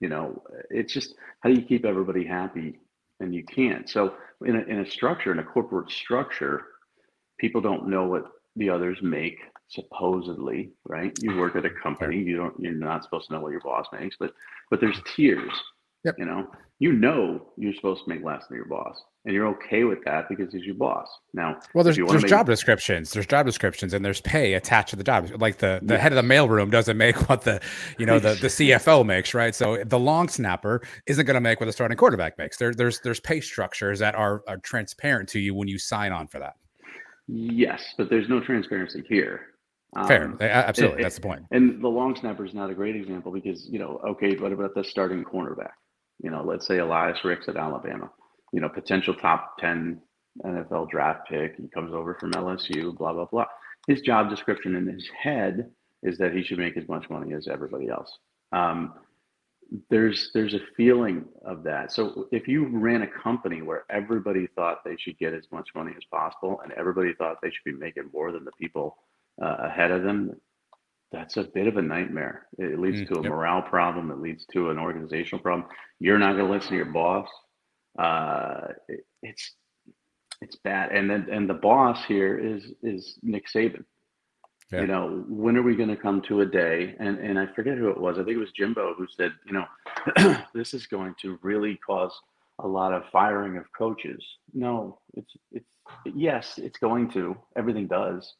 You know, it's just how do you keep everybody happy? And you can't. So in a, in a structure, in a corporate structure, people don't know what the others make supposedly, right? You uh-huh. work at a company, you don't you're not supposed to know what your boss makes, but but there's tiers. Yep. You know, you know you're supposed to make less than your boss, and you're okay with that because he's your boss. Now, well, there's there's make... job descriptions, there's job descriptions, and there's pay attached to the job. Like the the yeah. head of the mailroom doesn't make what the you know the the CFO makes, right? So the long snapper isn't going to make what the starting quarterback makes. There there's there's pay structures that are are transparent to you when you sign on for that. Yes, but there's no transparency here. Fair, um, absolutely. That's the point. And the long snapper is not a great example because you know, okay, what about the starting cornerback? You know, let's say Eli Ricks at Alabama. You know, potential top ten NFL draft pick. He comes over from LSU. Blah blah blah. His job description in his head is that he should make as much money as everybody else. Um, there's there's a feeling of that. So if you ran a company where everybody thought they should get as much money as possible, and everybody thought they should be making more than the people uh, ahead of them, that's a bit of a nightmare. It leads mm, to a yep. morale problem. It leads to an organizational problem. You're not going to listen to your boss. Uh, it, it's it's bad. And then and the boss here is is Nick Saban. Yeah. You know, when are we going to come to a day? And and I forget who it was. I think it was Jimbo who said, you know, this is going to really cause a lot of firing of coaches. No, it's it's yes, it's going to. Everything does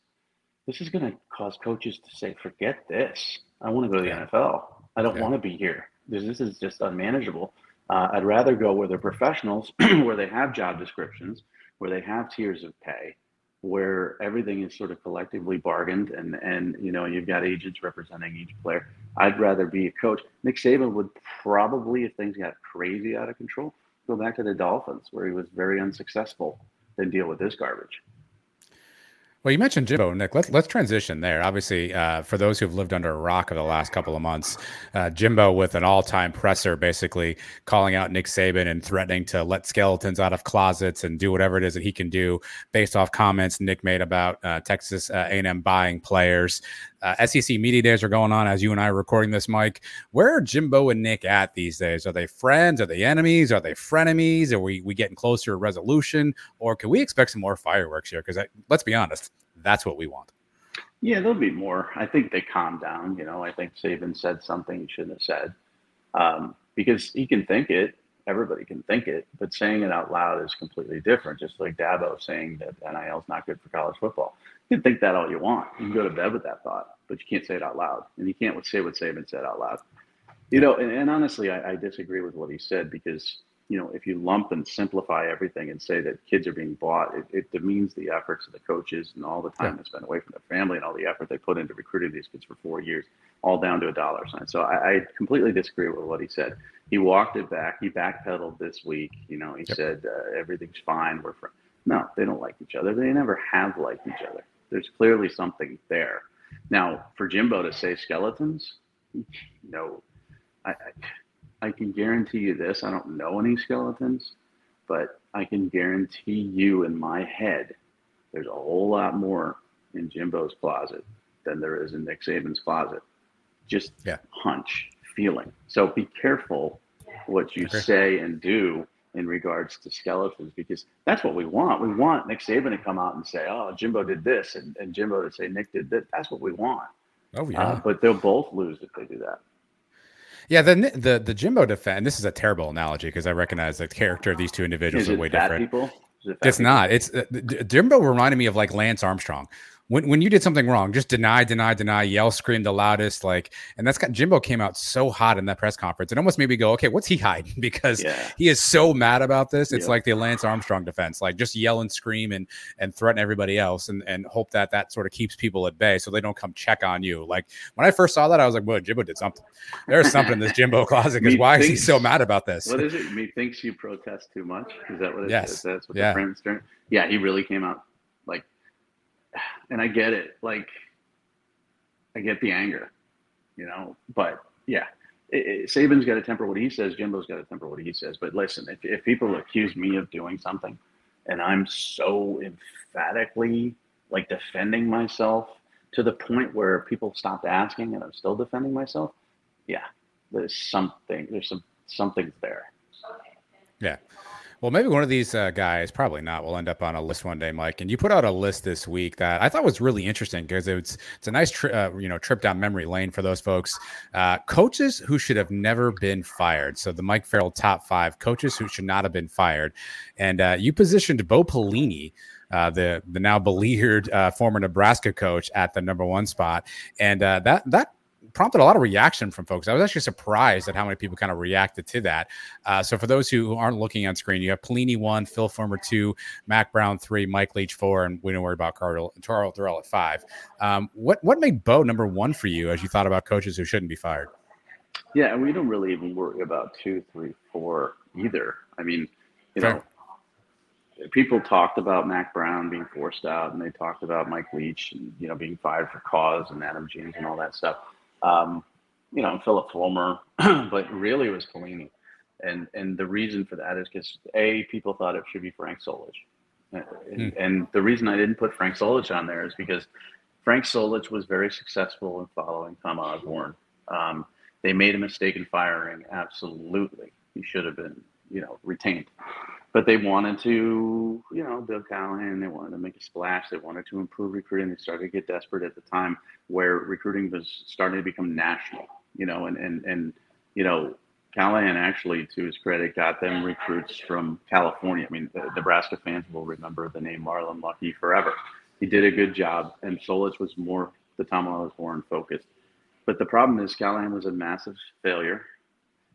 this is going to cause coaches to say, forget this. I want to go to the. NFL. I don't yeah. want to be here. This, this is just unmanageable. Uh, I'd rather go where they're professionals, where they have job descriptions, where they have tiers of pay, where everything is sort of collectively bargained, and and you know you've got agents representing each player. I'd rather be a coach. Nick Saban would probably, if things got crazy out of control, go back to the Dolphins, where he was very unsuccessful, than deal with this garbage. Well, you mentioned Jimbo, Nick. Let's let's transition there. Obviously, uh, for those who've lived under a rock over the last couple of months, uh, Jimbo with an all-time presser, basically calling out Nick Saban and threatening to let skeletons out of closets and do whatever it is that he can do based off comments Nick made about uh, Texas uh, A&M buying players. Uh, SEC media days are going on as you and I are recording this, Mike. Where are Jimbo and Nick at these days? Are they friends? Are they enemies? Are they frenemies? Are we we getting closer to resolution? Or can we expect some more fireworks here? Because let's be honest, that's what we want. Yeah, there'll be more. I think they calm down. You know, I think Saban said something he shouldn't have said um, because he can think it. Everybody can think it, but saying it out loud is completely different. Just like Dabo saying that NIL is not good for college football. You can think that all you want. You can go to bed with that thought, but you can't say it out loud, and you can't say what Saban said out loud. You know, and, and honestly, I, I disagree with what he said because you know, if you lump and simplify everything and say that kids are being bought, it, it demeans the efforts of the coaches and all the time yeah. they spend away from their family and all the effort they put into recruiting these kids for four years, all down to a dollar sign. So I, I completely disagree with what he said. He walked it back. He backpedaled this week. You know, he yep. said uh, everything's fine. We're from. No, they don't like each other. They never have liked each other. There's clearly something there. Now, for Jimbo to say skeletons, no, I, I I can guarantee you this. I don't know any skeletons, but I can guarantee you in my head, there's a whole lot more in Jimbo's closet than there is in Nick Saban's closet. Just yeah. hunch, feeling. So be careful what you say and do in regards to skeletons because that's what we want. We want Nick Saban to come out and say, "Oh, Jimbo did this," and, and Jimbo to say, "Nick did that." That's what we want. Oh yeah. Uh, but they'll both lose if they do that. Yeah, the the the Jimbo defense. This is a terrible analogy because I recognize the character of these two individuals are way different. People? It it's people? not. It's uh, Jimbo reminded me of like Lance Armstrong when when you did something wrong, just deny, deny, deny, yell, scream the loudest, like, and that's got Jimbo came out so hot in that press conference. It almost made me go, okay, what's he hiding? Because yeah. he is so mad about this. It's yeah. like the Lance Armstrong defense, like just yell and scream and and threaten everybody else, and and hope that that sort of keeps people at bay so they don't come check on you. Like when I first saw that, I was like, well, Jimbo did something. There's something in this Jimbo closet. Because why thinks, is he so mad about this? What is it? Me thinks you protest too much. Is that what it yes. is? That's what yeah. the friends turn. Yeah, he really came out and I get it. Like, I get the anger, you know. But yeah, it, it, Saban's got to temper what he says. Jimbo's got to temper what he says. But listen, if if people accuse me of doing something, and I'm so emphatically like defending myself to the point where people stopped asking, and I'm still defending myself, yeah, there's something. There's some something's there. Yeah. Well, maybe one of these uh, guys, probably not, will end up on a list one day, Mike. And you put out a list this week that I thought was really interesting because it's it's a nice tri- uh, you know trip down memory lane for those folks. Uh, coaches who should have never been fired. So the Mike Farrell top five coaches who should not have been fired, and uh, you positioned Bo Pelini. Uh, the the now beleaguered uh, former Nebraska coach at the number one spot, and uh, that that prompted a lot of reaction from folks. I was actually surprised at how many people kind of reacted to that. Uh, so for those who aren't looking on screen, you have Pelini one, Phil Fulmer two, Mack Brown three, Mike Leach four, and we don't worry about Carl Charles Durrell at five. Um, what what made Bo number one for you as you thought about coaches who shouldn't be fired? Yeah, and we don't really even worry about two, three, four either. I mean, you Fair. know, people talked about Mack Brown being forced out, and they talked about Mike Leach, and, you know, being fired for cause, and Adam James, and all that stuff um, you know, Phillip Fulmer, but really it was Pelini. And and the reason for that is because a people thought it should be Frank Solich, and, hmm. and, the reason I didn't put Frank Solich on there is because Frank Solich was very successful in following Tom Osborne. Um, they made a mistake in firing. Absolutely, he should have been you know retained but they wanted to, you know, Bill Callahan, they wanted to make a splash. They wanted to improve recruiting. They started to get desperate at the time where recruiting was starting to become national, you know, and, and, and, you know, Callahan actually, to his credit, got them recruits from California. I mean, the Nebraska fans will remember the name Marlon Lucky forever. He did a good job, and Solich was more the Tom Osborne focused. But the problem is Callahan was a massive failure.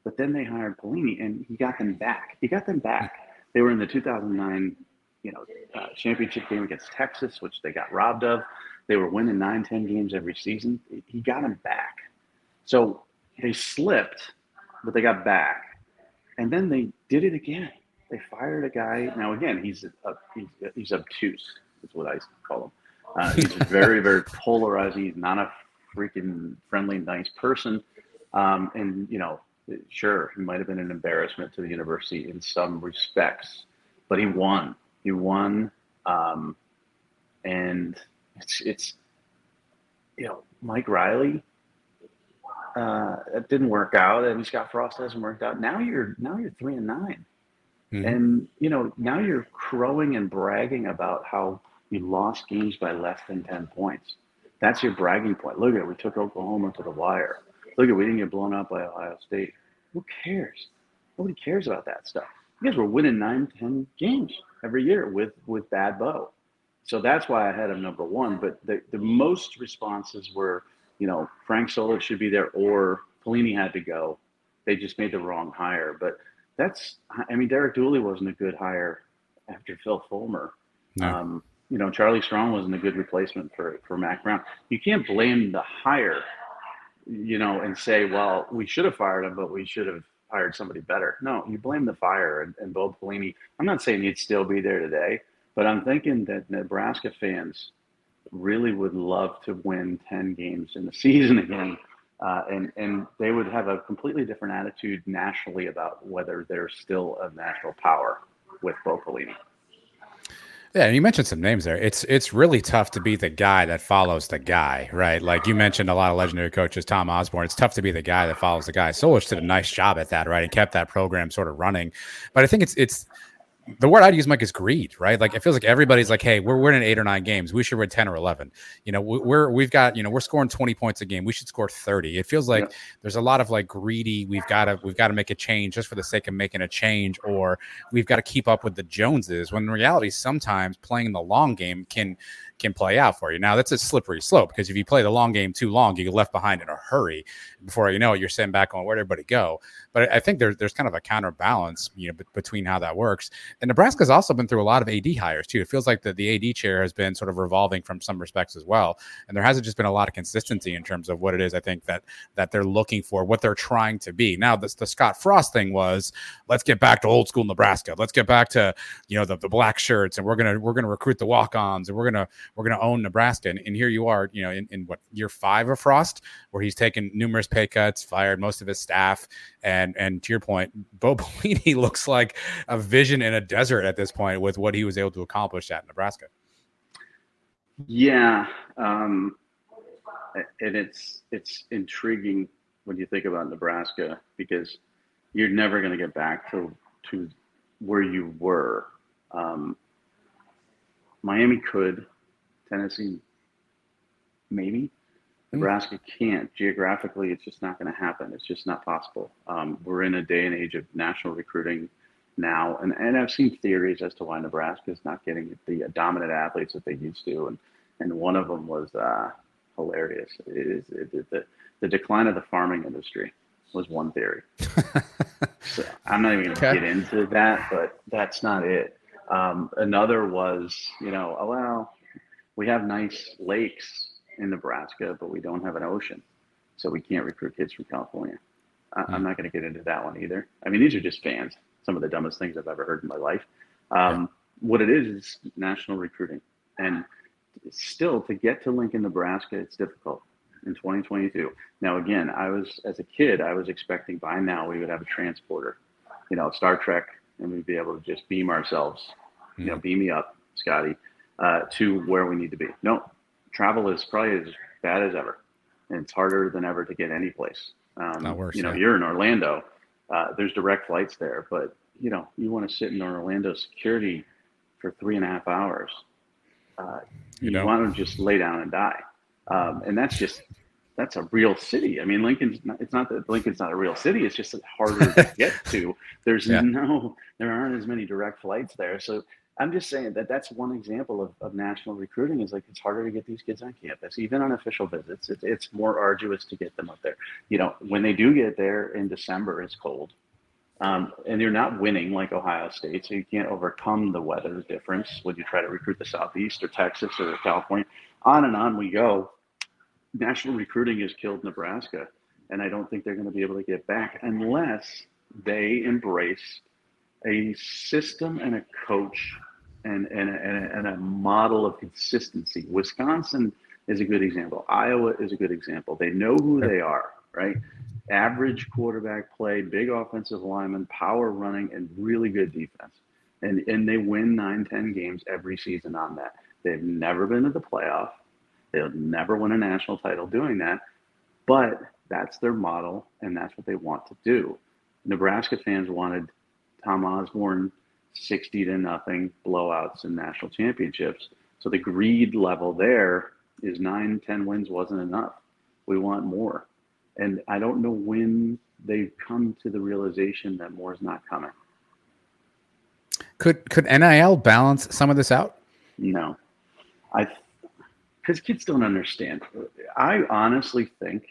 But then they hired Pelini, and he got them back. He got them back they were in the 2009, you know, uh, championship game against Texas, which they got robbed of. They were winning nine, 10 games every season. He got them back. So they slipped, but they got back. And then they did it again. They fired a guy. Now, again, he's, he's, he's obtuse, is what I call him. Uh, he's very, very polarizing. He's not a freaking friendly, nice person. Um, and, you know, sure, he might have been an embarrassment to the university in some respects, but he won. He won, um, and it's it's you know Mike Riley. Uh, it didn't work out, and Scott Frost hasn't worked out. Now you're now you're three and 9 mm-hmm. and you know now you're crowing and bragging about how you lost games by less than ten points. That's your bragging point. Look at it, we took Oklahoma to the wire. Look at we didn't get blown out by Ohio State. Who cares? Nobody cares about that stuff. You guys were winning nine, ten games every year with with bad Bo. So that's why I had him number one. But the, the most responses were, you know, Frank Solich should be there or Pelini had to go. They just made the wrong hire. But that's, I mean, Derek Dooley wasn't a good hire after Phil Fulmer. No. Um, you know, Charlie Strong wasn't a good replacement for, for Mack Brown. You can't blame the hire you know, and say, well, we should have fired him, but we should have hired somebody better. No, you blame the fire and, and Bo Pelini. I'm not saying he'd still be there today, but I'm thinking that Nebraska fans really would love to win 10 games in the season again Uh, and and they would have a completely different attitude nationally about whether they're still a national power with Bo Pelini. Yeah, and you mentioned some names there. It's it's really tough to be the guy that follows the guy, right? Like you mentioned a lot of legendary coaches, Tom Osborne. It's tough to be the guy that follows the guy. Solich did a nice job at that, right? And kept that program sort of running. But I think it's it's the word I'd use, Mike, is greed, right? Like it feels like everybody's like, "Hey, we're winning eight or nine games. We should win ten or 11. You know, we're we've got you know we're scoring twenty points a game. We should score thirty. It feels like yeah. there's a lot of like greedy. We've got to we've got to make a change just for the sake of making a change, or we've got to keep up with the Joneses. When in reality, sometimes playing in the long game can can play out for you. Now that's a slippery slope because if you play the long game too long, you get left behind in a hurry. Before you know it, you're sitting back on where'd everybody go. But I think there's there's kind of a counterbalance, you know, b- between how that works. And Nebraska's also been through a lot of AD hires too. It feels like the, the AD chair has been sort of revolving from some respects as well. And there hasn't just been a lot of consistency in terms of what it is I think that that they're looking for, what they're trying to be. Now this the Scott Frost thing was let's get back to old school Nebraska. Let's get back to, you know, the, the black shirts and we're gonna we're gonna recruit the walk-ons and we're gonna we're going to own Nebraska. And, and, here you are, you know, in, in what year five of Frost, where he's taken numerous pay cuts, fired most of his staff, and and to your point, Bo Pelini looks like a vision in a desert at this point with what he was able to accomplish at Nebraska. Yeah, um, and it's it's intriguing when you think about Nebraska because you're never going to get back to to where you were. Um, Miami could, Tennessee, maybe. Hmm. Nebraska can't. Geographically, it's just not going to happen. It's just not possible. Um, we're in a day and age of national recruiting now, and, and I've seen theories as to why Nebraska is not getting the dominant athletes that they used to, and and one of them was uh, hilarious. It is it, it, the the decline of the farming industry was one theory. so I'm not even going to okay. get into that, but that's not it. Um, another was, you know, oh, well, we have nice lakes in Nebraska, but we don't have an ocean, so we can't recruit kids from California. I, am hmm. not going to get into that one either. I mean, these are just fans. Some of the dumbest things I've ever heard in my life. Um, what it is is national recruiting, and still to get to Lincoln, Nebraska, it's difficult in 2022. Now, again, I was as a kid, I was expecting by now we would have a transporter, you know, Star Trek, and we'd be able to just beam ourselves, you know, hmm. beam me up, Scotty, uh, to where we need to be. No, travel is probably as bad as ever, and it's harder than ever to get any place. Um, Not worse. You know, yeah. you're in Orlando. Uh, there's direct flights there, but you know, you want to sit in Orlando security for three and a half hours. Uh, you, you want to just lay down and die, um, and that's just that's a real city. I mean, Lincoln's not, it's not that Lincoln's not a real city. It's just harder to get to. There's yeah. no, there aren't as many direct flights there. So I'm just saying that that's one example of, of national recruiting is like it's harder to get these kids on campus, even on official visits. It's, it's more arduous to get them up there. You know, when they do get there in December, it's cold. Um, and you're not winning like Ohio State, so you can't overcome the weather difference when you try to recruit the Southeast or Texas or California. On and on we go national recruiting has killed Nebraska, and I don't think they're going to be able to get back unless they embrace a system and a coach and, and, a, and a model of consistency. Wisconsin is a good example. Iowa is a good example. They know who they are, right? Average quarterback play, big offensive lineman, power running, and really good defense. And, and they win nine, 10 games every season on that. They've never been to the playoff. They'll never win a national title doing that, but that's their model and that's what they want to do. Nebraska fans wanted Tom Osborne 60 to nothing blowouts in national championships. So the greed level there is nine, 10 wins wasn't enough. We want more. And I don't know when they've come to the realization that more is not coming. Could could NIL balance some of this out? No. I because kids don't understand. I honestly think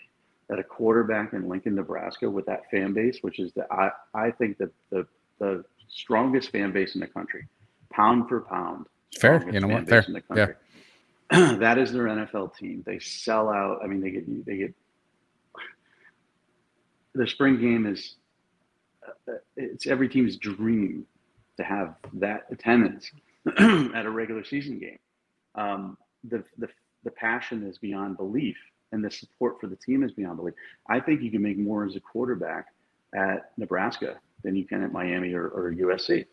that a quarterback in Lincoln, Nebraska, with that fan base, which is the I, I think that the the strongest fan base in the country, pound for pound. Fair, you know what? Fair. in the Yeah. that is their NFL team. They sell out. I mean, they get they get. The spring game is. Uh, it's every team's dream to have that attendance at a regular season game. Um, the the the passion is beyond belief and the support for the team is beyond belief. I think you can make more as a quarterback at Nebraska than you can at Miami or, or USC.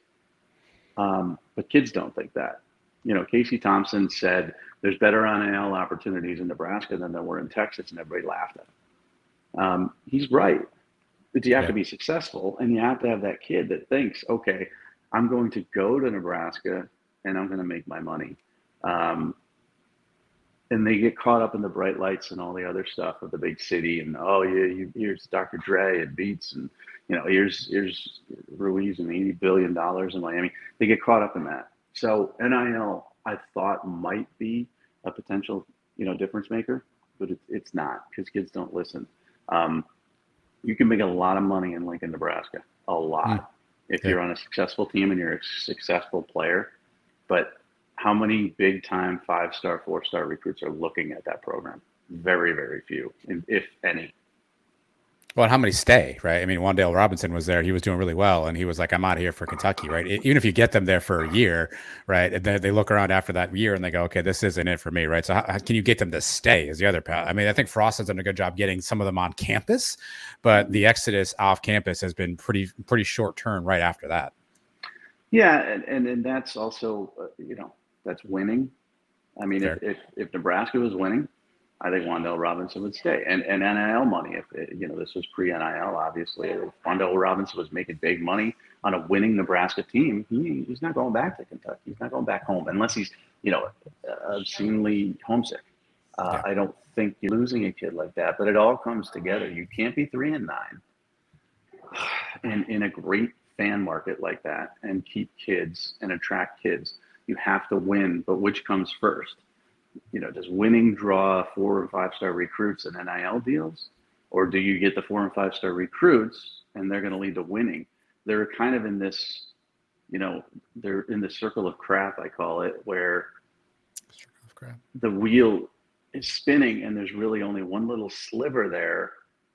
Um, but kids don't think that. You know, Casey Thompson said there's better NIL opportunities in Nebraska than there were in Texas, and everybody laughed at him. Um, he's right. But you have yeah. to be successful, and you have to have that kid that thinks, okay, I'm going to go to Nebraska and I'm going to make my money. Um, and they get caught up in the bright lights and all the other stuff of the big city and oh yeah you, here's dr dre and beats and you know here's here's ruiz and 80 billion dollars in miami they get caught up in that so nil i thought might be a potential you know difference maker but it, it's not because kids don't listen um, you can make a lot of money in lincoln nebraska a lot mm. if yeah. you're on a successful team and you're a successful player but how many big time five star, four star recruits are looking at that program? Very, very few, if any. Well, how many stay, right? I mean, Wan'Dale Robinson was there. He was doing really well, and he was like, "I'm out of here for Kentucky," right? Even if you get them there for a year, right? And then they look around after that year and they go, "Okay, this isn't it for me," right? So, how, how can you get them to stay? Is the other part? I mean, I think Frost has done a good job getting some of them on campus, but the exodus off campus has been pretty, pretty short term right after that. Yeah, and and, and that's also, uh, you know, that's winning. I mean, if, if, if Nebraska was winning, I think Wan'Dale Robinson would stay. And and NIL money, if it, you know, this was pre NIL, obviously. If Robinson was making big money on a winning Nebraska team, he, he's not going back to Kentucky. He's not going back home unless he's, you know, obscenely homesick. Uh, yeah. I don't think you're losing a kid like that, but it all comes together. You can't be three and nine in, in a great fan market like that and keep kids and attract kids you have to win, but which comes first? You know, does winning draw four and five star recruits and NIL deals? Or do you get the four and five star recruits and they're going to lead to winning? They're kind of in this, you know, they're in the circle of crap, I call it, where the wheel is spinning and there's really only one little sliver there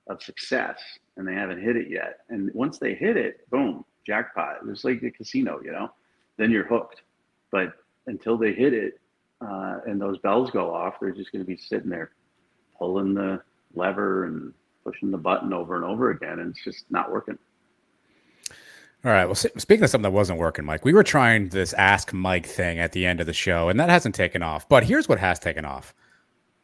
of success and they haven't hit it yet. And once they hit it, boom, jackpot. It's like the casino, you know, then you're hooked. But until they hit it uh, and those bells go off, they're just going to be sitting there pulling the lever and pushing the button over and over again, and it's just not working. All right. Well, speaking of something that wasn't working, Mike, we were trying this Ask Mike thing at the end of the show, and that hasn't taken off. But here's what has taken off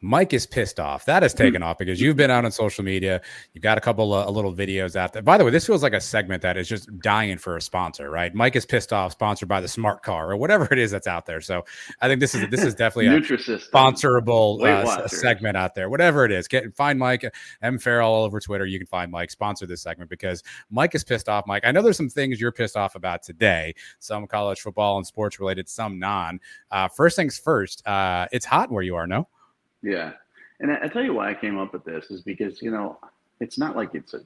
Mike is pissed off. That has taken off because you've been out on social media. You've got a couple of little videos out there. By the way, this feels like a segment that is just dying for a sponsor, right? Mike is pissed off, sponsored by the Smart Car or whatever it is that's out there. So I think this is this is definitely a sponsorable uh, segment out there. Whatever it is, get find Mike M Farrell all over Twitter. You can find Mike sponsor this segment because Mike is pissed off. Mike, I know there's some things you're pissed off about today. Some college football and sports related, some non. Uh, first things first. Uh, it's hot where you are. No. Yeah. And I, I tell you why I came up with this is because, you know, it's not like it's a,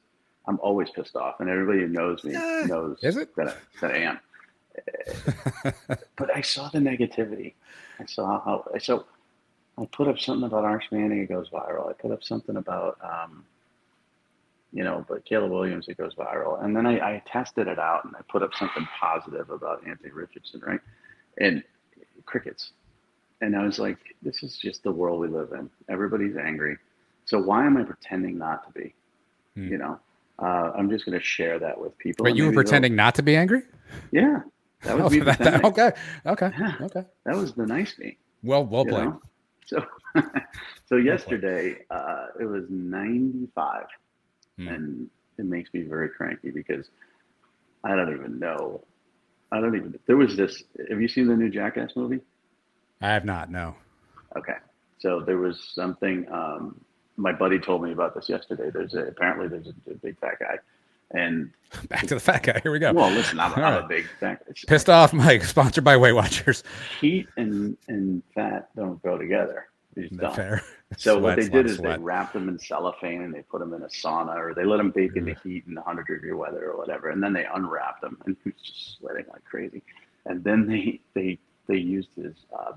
I'm always pissed off and everybody who knows me uh, knows that I, that I am. but I saw the negativity. I saw how, I so I put up something about Arch Manning, it goes viral. I put up something about, um, you know, but Caleb Williams, it goes viral. And then I, I tested it out and I put up something positive about Anthony Richardson, right? And crickets and I was like, this is just the world we live in. Everybody's angry. So why am I pretending not to be? Hmm. You know, uh, I'm just going to share that with people. But you were pretending not to be angry? Yeah. That was oh, me that, okay. Okay. Yeah, okay. That was the nice me. Well, well played. Know? So, so yesterday uh, it was 95, hmm. and it makes me very cranky because I don't even know. I don't even. There was this. Have you seen the new Jackass movie? I have not. No. Okay. So there was something. Um, my buddy told me about this yesterday. There's a, apparently there's a, a, big fat guy, and back to the fat guy. Here we go. Well, listen, I'm, I'm right. a big fat. Guy. Pissed off, Mike. Sponsored by Weight Watchers. Heat and and fat don't go together. Fair. So sweat, what they did is sweat. they wrapped them in cellophane and they put them in a sauna, or they let them bake in the heat in 100 degree weather or whatever, and then they unwrapped them, and he was just sweating like crazy. And then they they they used his uh,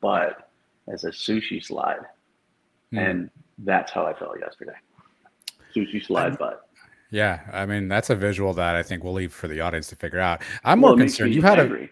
butt as a sushi slide. Mm. And that's how I felt yesterday. Sushi slide butt. Yeah, I mean that's a visual that I think we'll leave for the audience to figure out. I'm well, more concerned. You had angry. a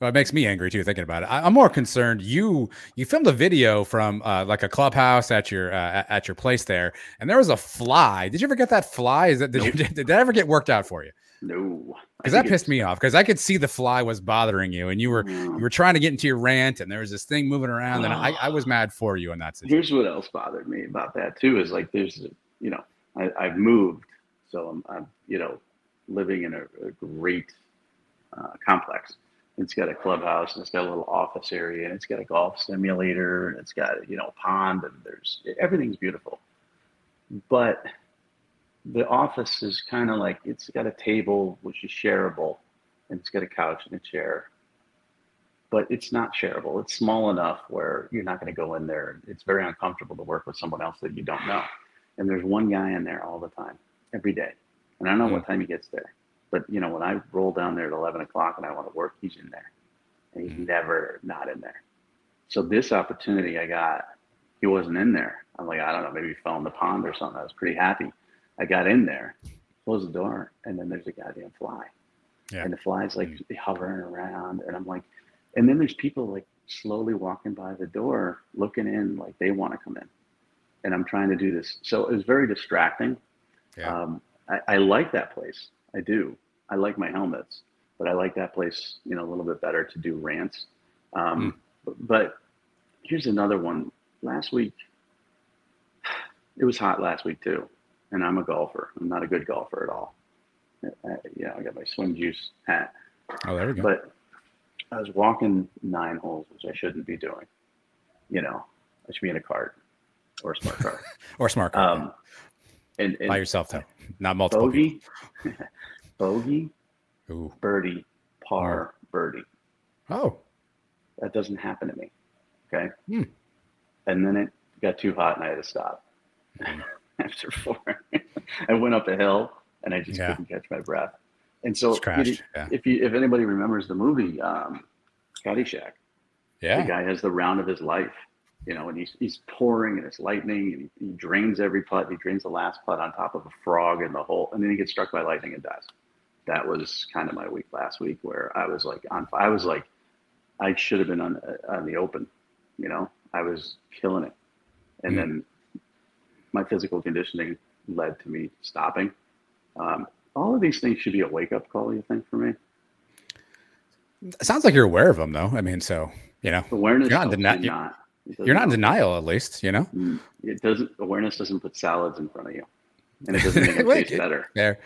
Well, it makes me angry too thinking about it. I, am more concerned. You you filmed a video from uh, like a clubhouse at your uh, at your place there, and there was a fly. Did you ever get that fly? Is that did, nope. you, did that ever get worked out for you? No, because that pissed me off. Because I could see the fly was bothering you, and you were you were trying to get into your rant, and there was this thing moving around, and I, I was mad for you in that situation. Here's what else bothered me about that too: is like there's you know I, I've moved, so I'm, I'm you know living in a, a great uh, complex it's got a clubhouse and it's got a little office area and it's got a golf simulator and it's got you know a pond and there's everything's beautiful but the office is kind of like it's got a table which is shareable and it's got a couch and a chair but it's not shareable it's small enough where you're not going to go in there it's very uncomfortable to work with someone else that you don't know and there's one guy in there all the time every day and i don't know what time he gets there but you know, when I roll down there at eleven o'clock and I want to work, he's in there, and he's mm-hmm. never not in there. So this opportunity I got, he wasn't in there. I'm like, I don't know, maybe he fell in the pond or something. I was pretty happy. I got in there, closed the door, and then there's a goddamn fly, yeah. and the fly's like mm-hmm. hovering around, and I'm like, and then there's people like slowly walking by the door, looking in like they want to come in, and I'm trying to do this. So it was very distracting. Yeah. Um, I, I like that place. I do. I like my helmets, but I like that place, you know, a little bit better to do rants. Um, mm. But here's another one. Last week, it was hot last week too, and I'm a golfer. I'm not a good golfer at all. I, yeah, I got my swim juice hat. Oh, there we go. But I was walking nine holes, which I shouldn't be doing. You know, I should be in a cart or a smart car or smart car. Um, and, and by yourself though, not multiple. Bogey, bogey, Ooh. birdie, par, birdie. Oh, that doesn't happen to me. Okay. Hmm. And then it got too hot and I had to stop hmm. after four. I went up a hill and I just yeah. couldn't catch my breath. And so, if, yeah. if you if anybody remembers the movie um, Caddyshack, yeah, the guy has the round of his life you know, and he's he's pouring and it's lightning and he, he drains every putt. He drains the last putt on top of a frog in the hole, and then he gets struck by lightning and dies. That was kind of my week last week where I was like on. I was like, I should have been on uh, on the open. You know, I was killing it, and mm-hmm. then my physical conditioning led to me stopping. Um, all of these things should be a wake up call. You think for me? It sounds like you're aware of them, though. I mean, so you know, awareness. You're not, not, not you're not in denial, at least, you know. Mm, it doesn't. Awareness doesn't put salads in front of you, and it doesn't make it taste better. Fair.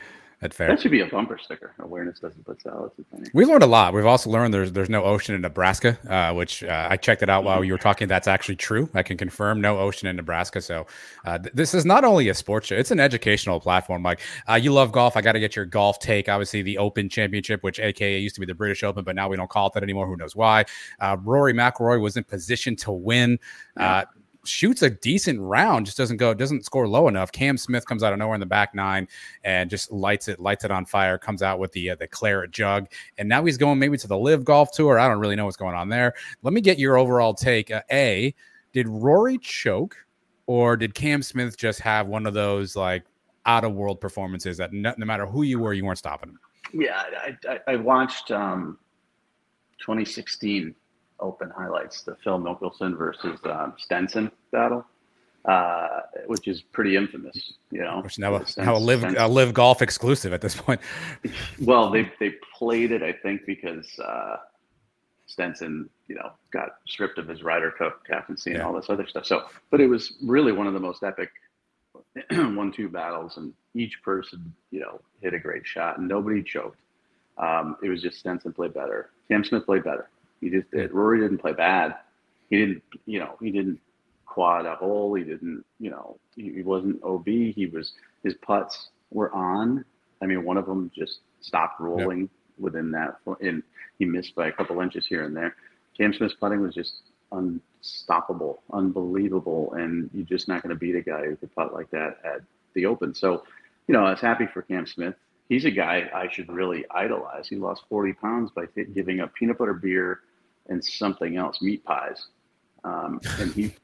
That's fair. That should be a bumper sticker. Awareness doesn't put salads in you. We learned a lot. We've also learned there's there's no ocean in Nebraska, uh, which uh, I checked it out while you were talking. That's actually true. I can confirm no ocean in Nebraska. So uh, th- this is not only a sports show; it's an educational platform. Like uh, you love golf, I got to get your golf take. Obviously, the Open Championship, which AKA used to be the British Open, but now we don't call it that anymore. Who knows why? Uh, Rory McIlroy was in position to win. Yeah uh, shoots a decent round, just doesn't go, doesn't score low enough. Cam Smith comes out of nowhere in the back nine and just lights it, lights it on fire. Comes out with the uh, the claret jug, and now he's going maybe to the LIV Golf Tour. I don't really know what's going on there. Let me get your overall take. Uh, a, did Rory choke, or did Cam Smith just have one of those like out of world performances that no, no, matter who you were, you weren't stopping him? Yeah, I, I, I watched um, 2016 Open highlights the Phil Mickelson versus um, Stenson battle, uh, which is pretty infamous. You know, which now, a, now a LIV a LIV golf exclusive at this point. well, they they played it, I think, because uh, Stenson, you know, got stripped of his Ryder Cup captaincy and yeah. all this other stuff. So, but it was really one of the most epic one-two battles, and each person, you know, hit a great shot, and nobody choked. Um, it was just Stenson played better. Cam Smith played better. He just did. Rory didn't play bad. He didn't, you know, he didn't quad a hole. He didn't, you know, he, he wasn't OB. He was his putts were on. I mean, one of them just stopped rolling yep. within that, and he missed by a couple inches here and there. Cam Smith's putting was just unstoppable, unbelievable, and you're just not going to beat a guy who could putt like that at the Open. So, you know, I was happy for Cam Smith. He's a guy I should really idolize. He lost 40 pounds by giving up peanut butter beer and something else, meat pies. Um, and he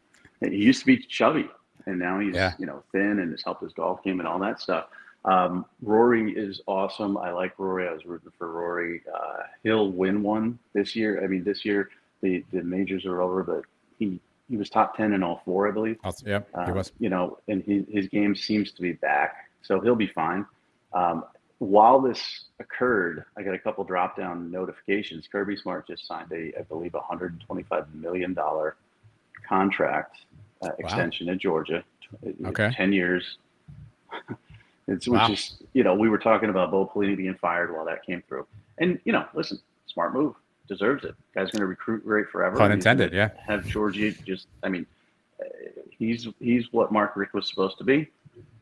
he used to be chubby, and now he's yeah. you know thin and has helped his golf game and all that stuff. Um, Rory is awesome. I like Rory. I was rooting for Rory. Uh, he'll win one this year. I mean, this year the, the majors are over, but he he was top ten in all four, I believe. Yeah, he Uh, was. You know, and his his game seems to be back, so he'll be fine. Um, while this occurred, I got a couple drop down notifications. Kirby Smart just signed a, I believe, 125 million dollar contract uh, extension in Georgia. Okay. ten years. it's Wow. which is you know we were talking about Bo Pelini being fired while that came through, and you know, listen, smart move, deserves it. Guy's going to recruit great forever. Pun intended, yeah. Have Georgia just, I mean, he's he's what Mark Richt was supposed to be,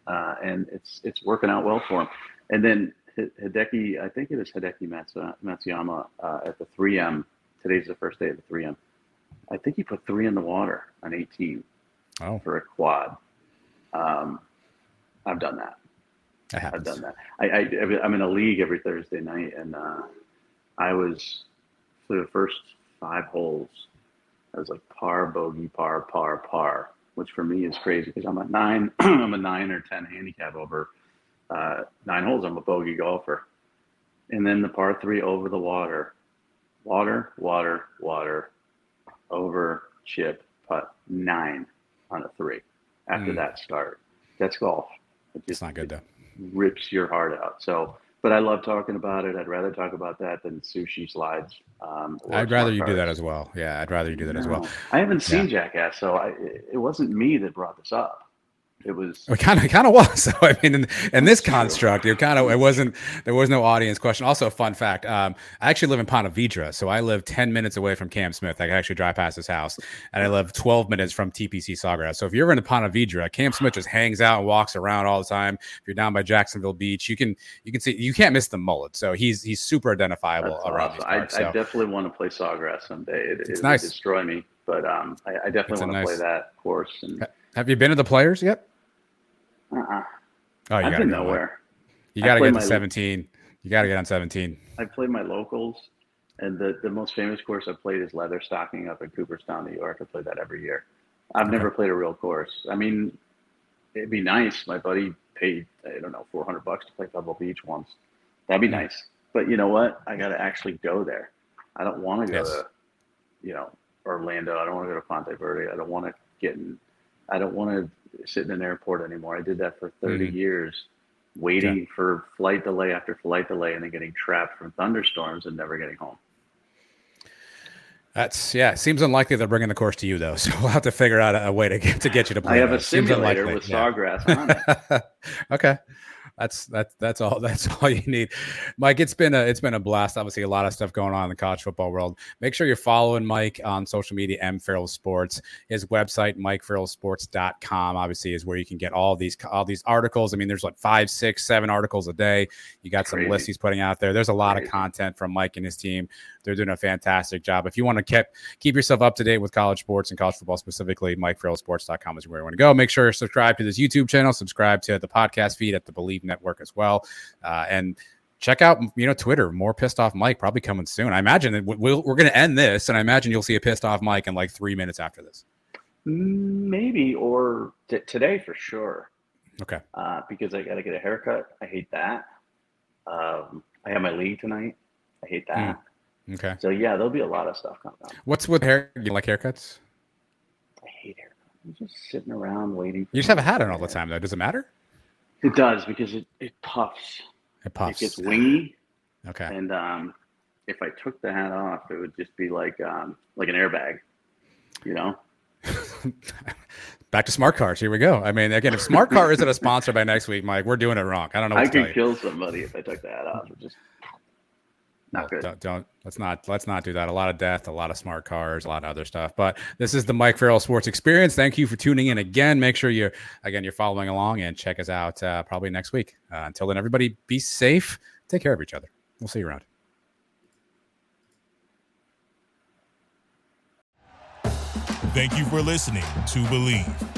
uh, and it's it's working out well for him. And then Hideki, I think it is Hideki Matsuyama uh, at the 3M. Today's the first day of the 3M. I think he put three in the water on 18 Oh, for a quad. Um, I've done that. that I've done that. I, I I'm in a league every Thursday night, and uh, I was for the first five holes. I was like par, bogey, par, par, par, which for me is crazy because I'm a nine. I'm a nine or ten handicap over uh, nine holes. I'm a bogey golfer, and then the par three over the water, water, water, water, over chip putt nine on a three. After Mm. that start, that's golf. It It's not good though. rips your heart out. So, but I love talking about it. I'd rather talk about that than sushi slides. Um, I'd rather you do that as well. Yeah, I'd rather you do that as well. I haven't seen Jackass, so I, it wasn't me that brought this up. It was It kind of kind of was. So I mean, in, in this true. construct, it kind of it wasn't. There was no audience question. Also, a fun fact: um, I actually live in Ponte Vedra, so I live ten minutes away from Cam Smith. I can actually drive past his house, and I live twelve minutes from TPC Sawgrass. So if you're in Ponte Vedra, Cam Smith just hangs out and walks around all the time. If you're down by Jacksonville Beach, you can you can see you can't miss the mullet. So he's he's super identifiable that's around awesome. these I, parts. I So definitely want to play Sawgrass someday. It, It's it nice. destroy me, but um, I, I definitely want to nice- play that course. And have you been to the players yet? uh-uh. Oh, you I've gotta been go. nowhere. You got to get to my- seventeen. You got to get on seventeen. I played my locals, and the, the most famous course I played is Leatherstocking up in Cooperstown, New York. I play that every year. I've Okay. never played a real course. I mean, it'd be nice. My buddy paid I don't know 400 bucks to play Pebble Beach once. That'd be Mhm. nice. But you know what? I got to actually go there. I don't want to go Yes. to, you know, Orlando. I don't want to go to Ponte Verde. I don't want to get in. I don't want to sit in an airport anymore. I did that for 30 Mhm. years, waiting for flight delay after flight delay, and then getting trapped from thunderstorms and never getting home. That's yeah. It seems unlikely they're bringing the course to you though, so we'll have to figure out a, a way to get to get you to play. I have a simulator with yeah. sawgrass on it. okay, that's that's that's all that's all you need, Mike. It's been a it's been a blast. Obviously, a lot of stuff going on in the college football world. Make sure you're following Mike on social media. M Farrell Sports. His website, MikeFarrellSports.com, obviously is where you can get all these all these articles. I mean, there's like five, six, seven articles a day. You got some lists he's putting out there. There's a lot Crazy. of content from Mike and his team. They're doing a fantastic job. If you want to keep keep yourself up to date with college sports and college football specifically, MikeFarrellSports.com is where you want to go. Make sure you subscribe to this YouTube channel, subscribe to the podcast feed at the Bleav Network as well, uh, and check out you know Twitter. More pissed off Mike probably coming soon. I imagine that we- we'll, we're going to end this, and I imagine you'll see a pissed off Mike in like three minutes after this. Maybe or t- today for sure. Okay. Uh, because I got to get a haircut. I hate that. Um, I have my league tonight. I hate that. Okay. So yeah, there'll be a lot of stuff coming up. What's with hair? You like haircuts? I hate haircuts. I'm just sitting around waiting. You just have a hat on all the time though. Does it matter? It does because it, it puffs. It puffs. It gets wingy, Okay. and um, if I took the hat off, it would just be like um, like an airbag. You know. Back to smart cars. Here we go. I mean, again, if smart car isn't a sponsor by next week, Mike, we're doing it wrong. I don't know what I could kill somebody if I took the hat off. It just not Well, good. Don't, don't let's not let's not do that. A lot of death, a lot of smart cars, a lot of other stuff. But this is the Mike Farrell Sports Experience. Thank you for tuning in again. Make sure you're again you're following along and check us out uh, probably next week. Uh, until then, everybody be safe. Take care of each other. We'll see you around. Thank you for listening to Bleav.